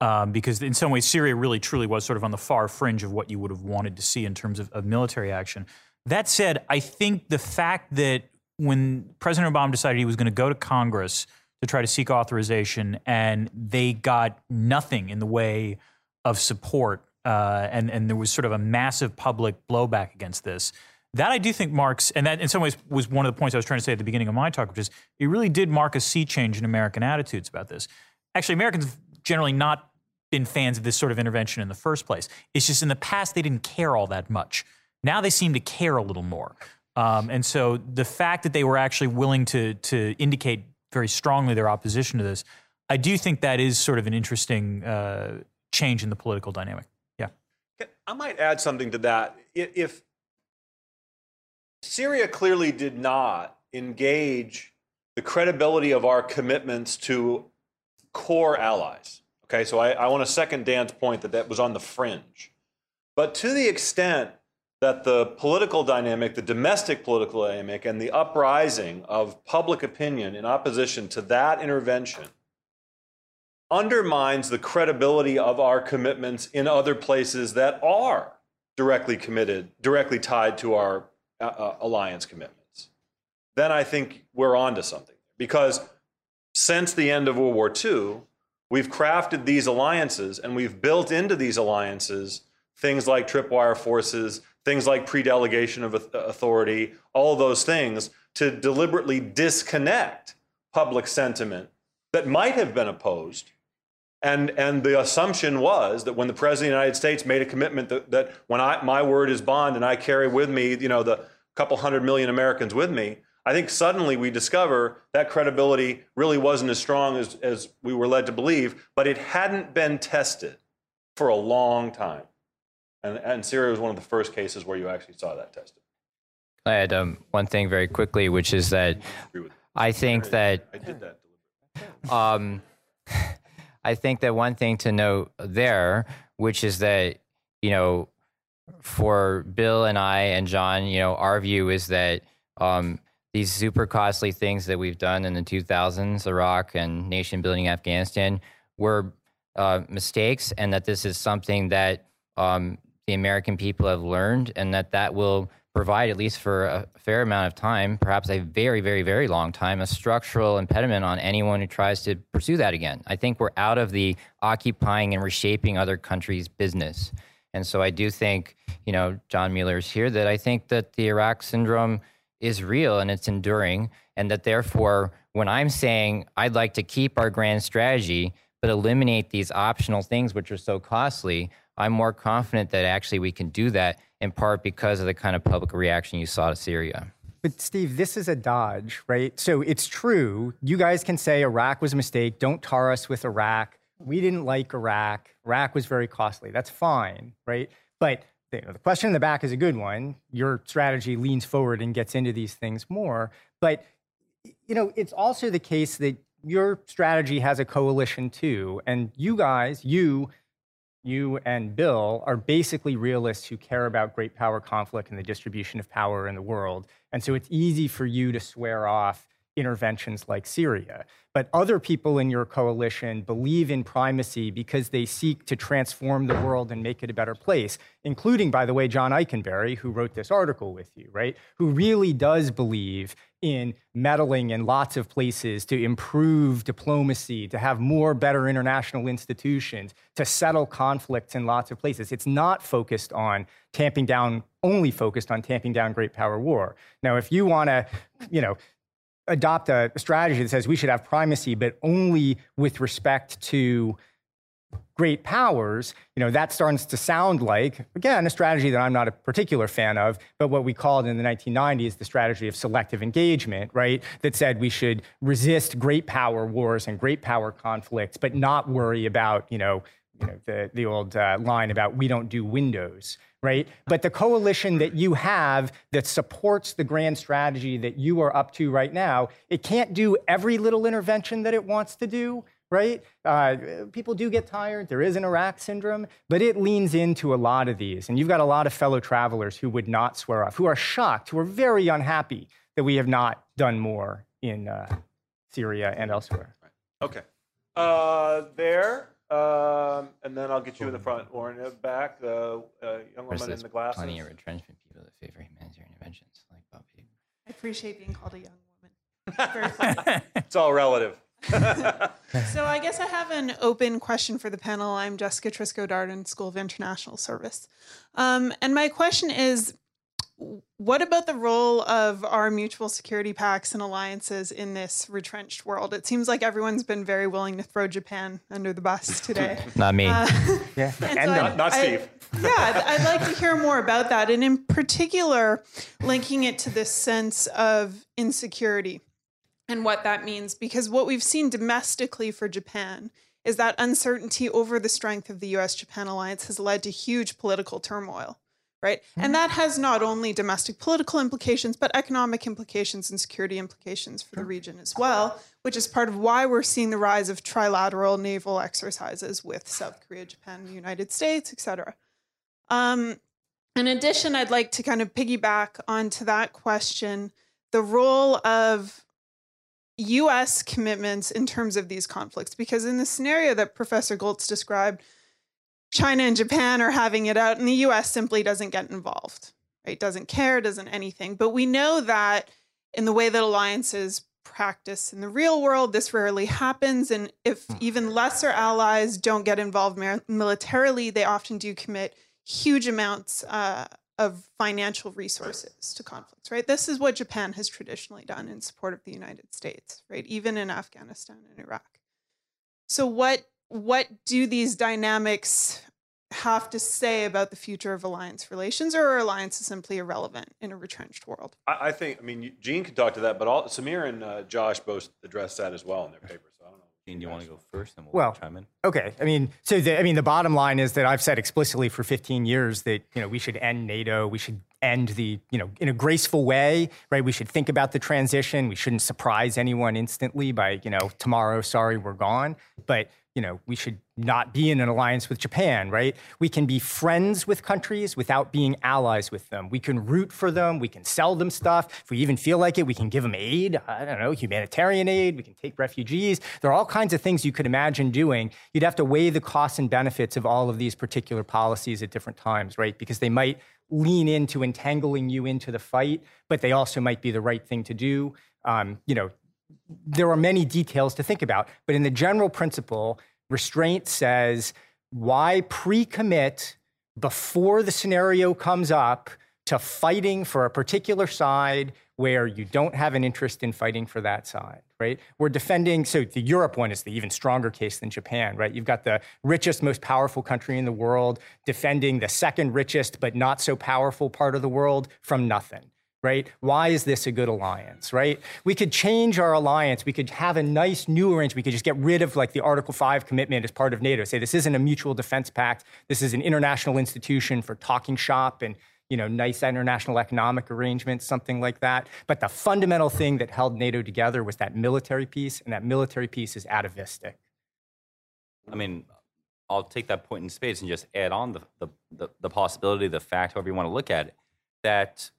um, because in some ways Syria really truly was sort of on the far fringe of what you would have wanted to see in terms of, of military action. That said, I think the fact that when President Obama decided he was going to go to Congress to try to seek authorization, and they got nothing in the way of support, uh, and and there was sort of a massive public blowback against this. That I do think marks, and that in some ways was one of the points I was trying to say at the beginning of my talk, which is it really did mark a sea change in American attitudes about this. Actually, Americans generally not been fans of this sort of intervention in the first place. It's just in the past they didn't care all that much. Now they seem to care a little more. Um, and so the fact that they were actually willing to to indicate very strongly their opposition to this, I do think that is sort of an interesting uh, change in the political dynamic. Yeah. I might add something to that. If Syria clearly did not engage the credibility of our commitments to core allies. Okay, so I, I want to second Dan's point that that was on the fringe. But to the extent that the political dynamic, the domestic political dynamic, and the uprising of public opinion in opposition to that intervention undermines the credibility of our commitments in other places that are directly committed, directly tied to our uh, uh, alliance commitments, then I think we're onto something. Because since the end of World War II, we've crafted these alliances and we've built into these alliances things like tripwire forces, things like pre-delegation of authority, all of those things to deliberately disconnect public sentiment that might have been opposed and, and the assumption was that when the president of the United States made a commitment that, that when I, my word is bond and I carry with me, you know, the couple hundred million Americans with me, I think suddenly we discover that credibility really wasn't as strong as, as we were led to believe, but it hadn't been tested for a long time. And, and Syria was one of the first cases where you actually saw that tested. I had um, one thing very quickly, which is that I think that I did that. um, I think that one thing to note there, which is that, you know, for Bill and I and John, you know, our view is that um, these super costly things that we've done in the 2000s, Iraq and nation building Afghanistan, were uh, mistakes, and that this is something that um, the American people have learned, and that that will provide, at least for a fair amount of time, perhaps a very, very, very long time, a structural impediment on anyone who tries to pursue that again. I think we're out of the occupying and reshaping other countries' business. And so I do think, you know, John Mueller's here, that I think that the Iraq syndrome is real and it's enduring. And that therefore, when I'm saying I'd like to keep our grand strategy, but eliminate these optional things which are so costly, I'm more confident that actually we can do that in part because of the kind of public reaction you saw to Syria. But Steve, this is a dodge, right? So it's true. You guys can say Iraq was a mistake. Don't tar us with Iraq. We didn't like Iraq. Iraq was very costly. That's fine, right? But the, the question in the back is a good one. Your strategy leans forward and gets into these things more. But you know, it's also the case that your strategy has a coalition too, and you guys, you you and Bill are basically realists who care about great power conflict and the distribution of power in the world. And so it's easy for you to swear off interventions like Syria. But other people in your coalition believe in primacy because they seek to transform the world and make it a better place, including, by the way, John Ikenberry, who wrote this article with you, right? Who really does believe in meddling in lots of places to improve diplomacy, to have more better international institutions, to settle conflicts in lots of places. It's not focused on tamping down, only focused on tamping down great power war. Now, if you want to, you know, adopt a strategy that says we should have primacy, but only with respect to great powers, you know, that starts to sound like, again, a strategy that I'm not a particular fan of, but what we called in the 1990s the strategy of selective engagement, right? That said we should resist great power wars and great power conflicts, but not worry about, you know, you know the, the old uh, line about we don't do windows right? But the coalition that you have that supports the grand strategy that you are up to right now, it can't do every little intervention that it wants to do, right? Uh, people do get tired. There is an Iraq syndrome, but it leans into a lot of these. And you've got a lot of fellow travelers who would not swear off, who are shocked, who are very unhappy that we have not done more in uh, Syria and elsewhere. Okay. Uh, there. Um, and then I'll get you in the front, Lauren, uh, back, the uh, young woman in the glasses. plenty of retrenchment people that favor humanitarian interventions, like Bob I appreciate being called a young woman. It's all relative. so I guess I have an open question for the panel. I'm Jessica Trisco Darden, School of International Service. Um, and my question is what about the role of our mutual security pacts and alliances in this retrenched world? It seems like everyone's been very willing to throw Japan under the bus today. Not me. Uh, Yeah, and and so them. I- Not Steve. yeah, I'd, I'd like to hear more about that, and in particular, linking it to this sense of insecurity and what that means. Because what we've seen domestically for Japan is that uncertainty over the strength of the US Japan alliance has led to huge political turmoil. Right. And that has not only domestic political implications, but economic implications and security implications for the region as well, which is part of why we're seeing the rise of trilateral naval exercises with South Korea, Japan, the United States, et cetera. Um, in addition, I'd like to kind of piggyback onto that question the role of US commitments in terms of these conflicts, because in the scenario that Professor Gholz described, China and Japan are having it out, and the US simply doesn't get involved, right? Doesn't care, doesn't anything. But we know that in the way that alliances practice in the real world, this rarely happens. And if even lesser allies don't get involved militarily, they often do commit huge amounts uh, of financial resources to conflicts, right? This is what Japan has traditionally done in support of the United States, right? Even in Afghanistan and Iraq. So what what do these dynamics have to say about the future of alliance relations, or are alliances simply irrelevant in a retrenched world? I, I think, I mean, Gene could talk to that, but all, Sameer and uh, Josh both addressed that as well in their papers. So I don't know. Gene, do you want to go first, and we'll Well, chime in? Okay, I mean, so the, I mean, the bottom line is that I've said explicitly for 15 years that you know we should end NATO. We should end the you know in a graceful way, right? We should think about the transition. We shouldn't surprise anyone instantly by you know tomorrow. Sorry, we're gone. But you know we should not be in an alliance with Japan, right? We can be friends with countries without being allies with them. We can root for them. We can sell them stuff. If we even feel like it, we can give them aid. I don't know, humanitarian aid. We can take refugees. There are all kinds of things you could imagine doing. You'd have to weigh the costs and benefits of all of these particular policies at different times, right? Because they might lean into entangling you into the fight, but they also might be the right thing to do. Um, you know, there are many details to think about, but in the general principle, restraint says why pre commit before the scenario comes up to fighting for a particular side where you don't have an interest in fighting for that side, right? We're defending, so the Europe one is the even stronger case than Japan, right? You've got the richest, most powerful country in the world defending the second richest, but not so powerful part of the world from nothing right? Why is this a good alliance, right? We could change our alliance. We could have a nice new arrangement. We could just get rid of like the Article 5 commitment as part of NATO. Say this isn't a mutual defense pact. This is an international institution for talking shop and you know, nice international economic arrangements, something like that. But the fundamental thing that held NATO together was that military piece, and that military piece is atavistic. I mean, I'll take that point in space and just add on the, the, the, the possibility, the fact, however you want to look at it, that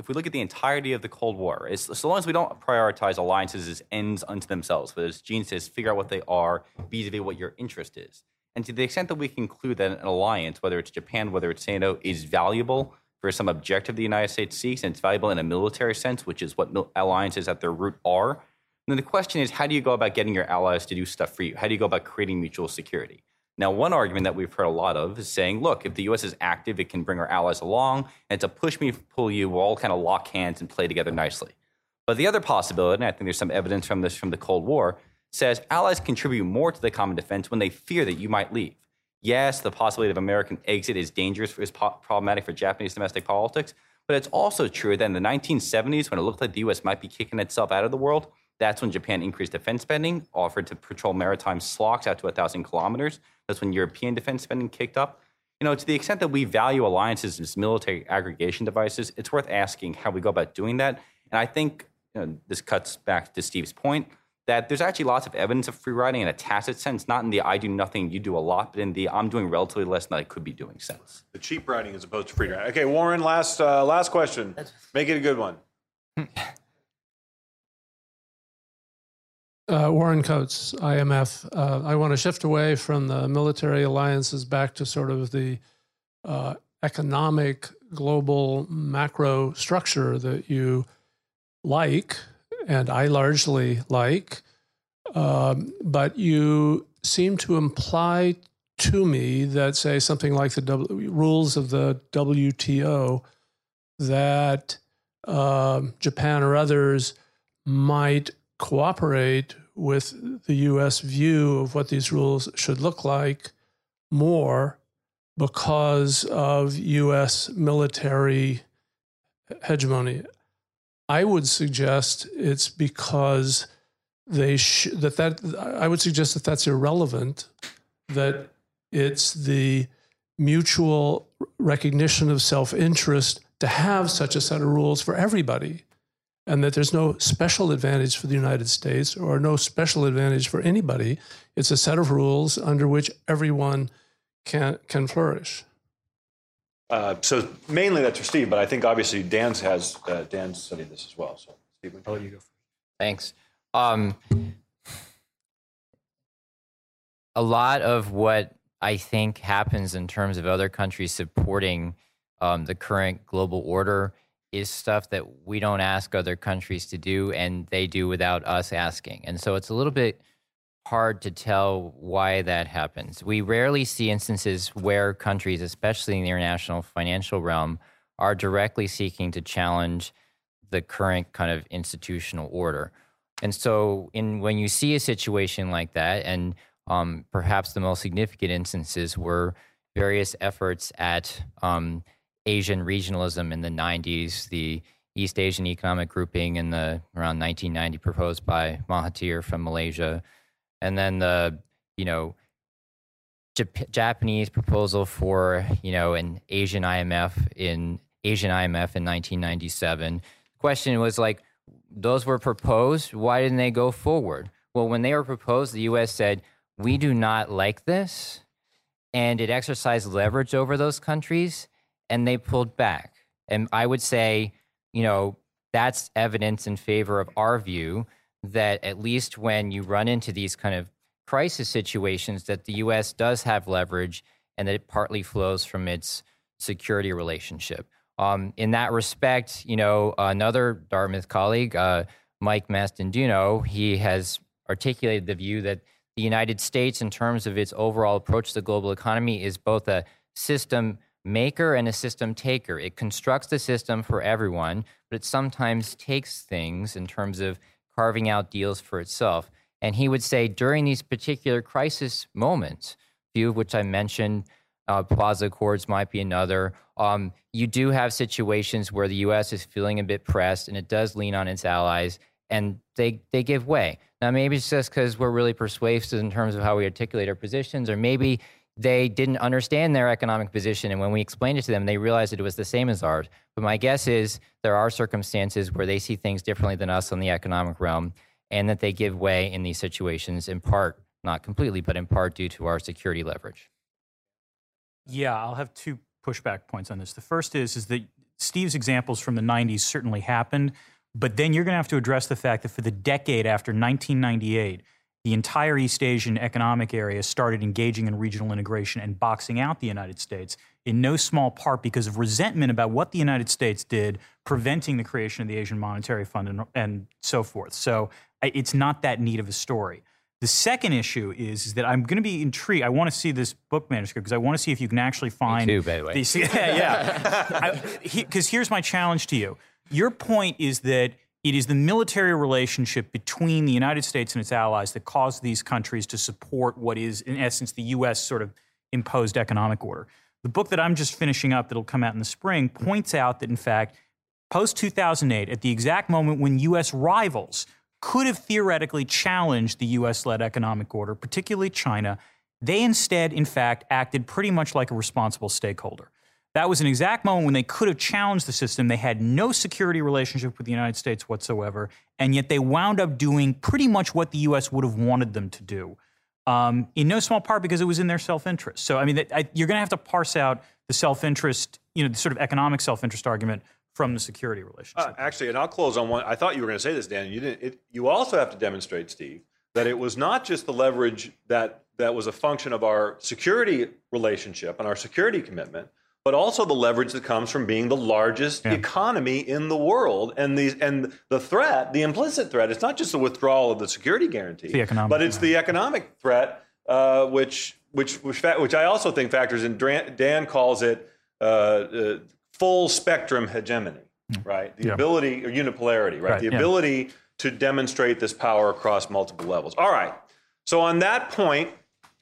if we look at the entirety of the Cold War, so long as we don't prioritize alliances as ends unto themselves, but as Gene says, figure out what they are vis-a-vis what your interest is. And to the extent that we conclude that an alliance, whether it's Japan, whether it's NATO, is valuable for some objective the United States seeks, and it's valuable in a military sense, which is what alliances at their root are, then the question is, how do you go about getting your allies to do stuff for you? How do you go about creating mutual security? Now, one argument that we've heard a lot of is saying, look, if the U.S. is active, it can bring our allies along, and a push me, pull you, we'll all kind of lock hands and play together nicely. But the other possibility, and I think there's some evidence from this from the Cold War, says allies contribute more to the common defense when they fear that you might leave. Yes, the possibility of American exit is dangerous, is po- problematic for Japanese domestic politics, but it's also true that in the 1970s, when it looked like the U.S. might be kicking itself out of the world, that's when Japan increased defense spending, offered to patrol maritime SLOCs out to 1,000 kilometers. That's when European defense spending kicked up. You know, to the extent that we value alliances as military aggregation devices, it's worth asking how we go about doing that. And I think you know, this cuts back to Steve's point that there's actually lots of evidence of free riding in a tacit sense, not in the I do nothing, you do a lot, but in the I'm doing relatively less than I could be doing sense. The cheap riding as opposed to free riding. Okay, Warren, last uh, last question. Make it a good one. Uh, Warren Coats, IMF. Uh, I want to shift away from the military alliances back to sort of the uh, economic global macro structure that you like, and I largely like. Um, but you seem to imply to me that, say, something like the w- rules of the WTO, that um Japan or others might cooperate with the US view of what these rules should look like more because of US military hegemony. I would suggest it's because they sh- that that I would suggest that that's irrelevant that it's the mutual recognition of self-interest to have such a set of rules for everybody and that there's no special advantage for the United States or no special advantage for anybody. It's a set of rules under which everyone can can flourish. Uh, so mainly that's for Steve, but I think obviously Dan's has uh, Dan's studied this as well. So Steve, I'll let you go. Thanks. Um, a lot of what I think happens in terms of other countries supporting um, the current global order is stuff that we don't ask other countries to do, and they do without us asking. And so it's a little bit hard to tell why that happens. We rarely see instances where countries, especially in the international financial realm, are directly seeking to challenge the current kind of institutional order. And so, in when you see a situation like that, and um, perhaps the most significant instances were various efforts at um, Asian regionalism in the 90s, the East Asian Economic Grouping in the around 1990 proposed by Mahathir from Malaysia, and then the you know Jap- Japanese proposal for you know an Asian IMF in Asian IMF in 1997. The question was like those were proposed. Why didn't they go forward? Well, when they were proposed, the U.S. said we do not like this, and it exercised leverage over those countries, and they pulled back. And I would say, you know, that's evidence in favor of our view that at least when you run into these kind of crisis situations, that the U.S. does have leverage, and that it partly flows from its security relationship. Um, in that respect, you know, another Dartmouth colleague, uh, Mike Mastanduno, he has articulated the view that the United States, in terms of its overall approach to the global economy, is both a system maker and a system taker. It constructs the system for everyone, but it sometimes takes things in terms of carving out deals for itself. And he would say during these particular crisis moments, few of which I mentioned, uh, Plaza Accords might be another. Um, you do have situations where the U.S. is feeling a bit pressed, and it does lean on its allies, and they they give way. Now, maybe it's just because we're really persuasive in terms of how we articulate our positions, or maybe they didn't understand their economic position, and when we explained it to them, they realized it was the same as ours. But my guess is there are circumstances where they see things differently than us in the economic realm, and that they give way in these situations in part, not completely, but in part due to our security leverage. Yeah, I'll have two pushback points on this. The first is is that Steve's examples from the 90s certainly happened, but then you're going to have to address the fact that for the decade after 1998, the entire East Asian economic area started engaging in regional integration and boxing out the United States in no small part because of resentment about what the United States did, preventing the creation of the Asian Monetary Fund and, and so forth. So it's not that neat of a story. The second issue is, is that I'm going to be intrigued. I want to see this book manuscript because I want to see if you can actually find. too, by the way. these- yeah, yeah. Because here's my challenge to you. Your point is that it is the military relationship between the United States and its allies that caused these countries to support what is, in essence, the U.S. sort of imposed economic order. The book that I'm just finishing up, that'll come out in the spring, points out that, in fact, post 2008, at the exact moment when U.S. rivals could have theoretically challenged the U.S. led economic order, particularly China, they instead, in fact, acted pretty much like a responsible stakeholder. That was an exact moment when they could have challenged the system. They had no security relationship with the United States whatsoever, and yet they wound up doing pretty much what the U.S. would have wanted them to do, um, in no small part because it was in their self-interest. So, I mean, I, you're going to have to parse out the self-interest, you know, the sort of economic self-interest argument from the security relationship. Uh, actually, and I'll close on one. I thought you were going to say this, Dan. You didn't. It, you also have to demonstrate, Steve, that it was not just the leverage that that was a function of our security relationship and our security commitment, but also the leverage that comes from being the largest economy in the world. And the and the threat, the implicit threat, it's not just the withdrawal of the security guarantee, the economic but it's the economic threat, uh, which which which which I also think factors in. Dan, calls it uh, uh, full spectrum hegemony, right? The. Yeah. ability or unipolarity, right? Right, The yeah. ability to demonstrate this power across multiple levels. All right. So on that point,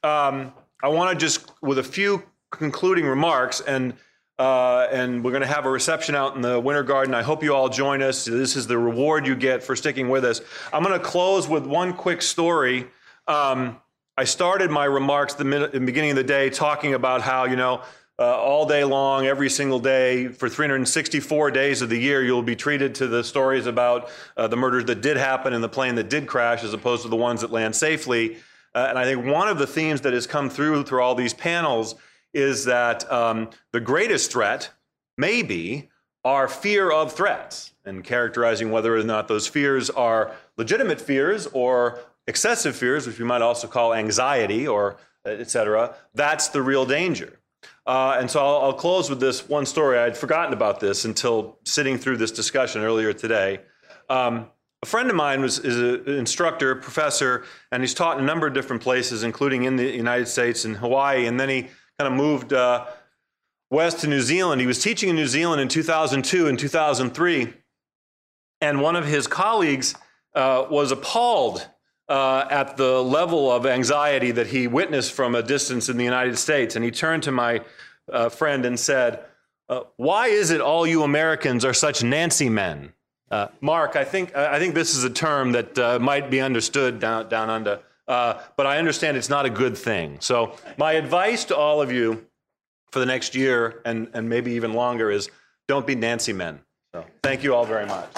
um, I want to just with a few concluding remarks and. Uh, and we're going to have a reception out in the Winter Garden. I hope you all join us. This is the reward you get for sticking with us. I'm going to close with one quick story. Um, I started my remarks the, minute, the beginning of the day talking about how, you know, uh, all day long, every single day, for 364 days of the year, you'll be treated to the stories about uh, the murders that did happen and the plane that did crash as opposed to the ones that land safely. Uh, and I think one of the themes that has come through through all these panels is that um, the greatest threat, maybe, are fear of threats and characterizing whether or not those fears are legitimate fears or excessive fears, which we might also call anxiety or uh, et cetera. That's the real danger. Uh, and so I'll, I'll close with this one story. I'd forgotten about this until sitting through this discussion earlier today. Um, a friend of mine was is an instructor, professor, and he's taught in a number of different places, including in the United States and Hawaii. And then he kind of moved uh, west to New Zealand. He was teaching in New Zealand in 2002 and 2003, and one of his colleagues uh, was appalled uh, at the level of anxiety that he witnessed from a distance in the United States. And he turned to my uh, friend and said, uh, "Why is it all you Americans are such Nancy men?" Uh, Mark, I think I think this is a term that might be understood down down under, uh, but I understand it's not a good thing. So my advice to all of you for the next year and and maybe even longer is don't be Nancy men. So thank you all very much.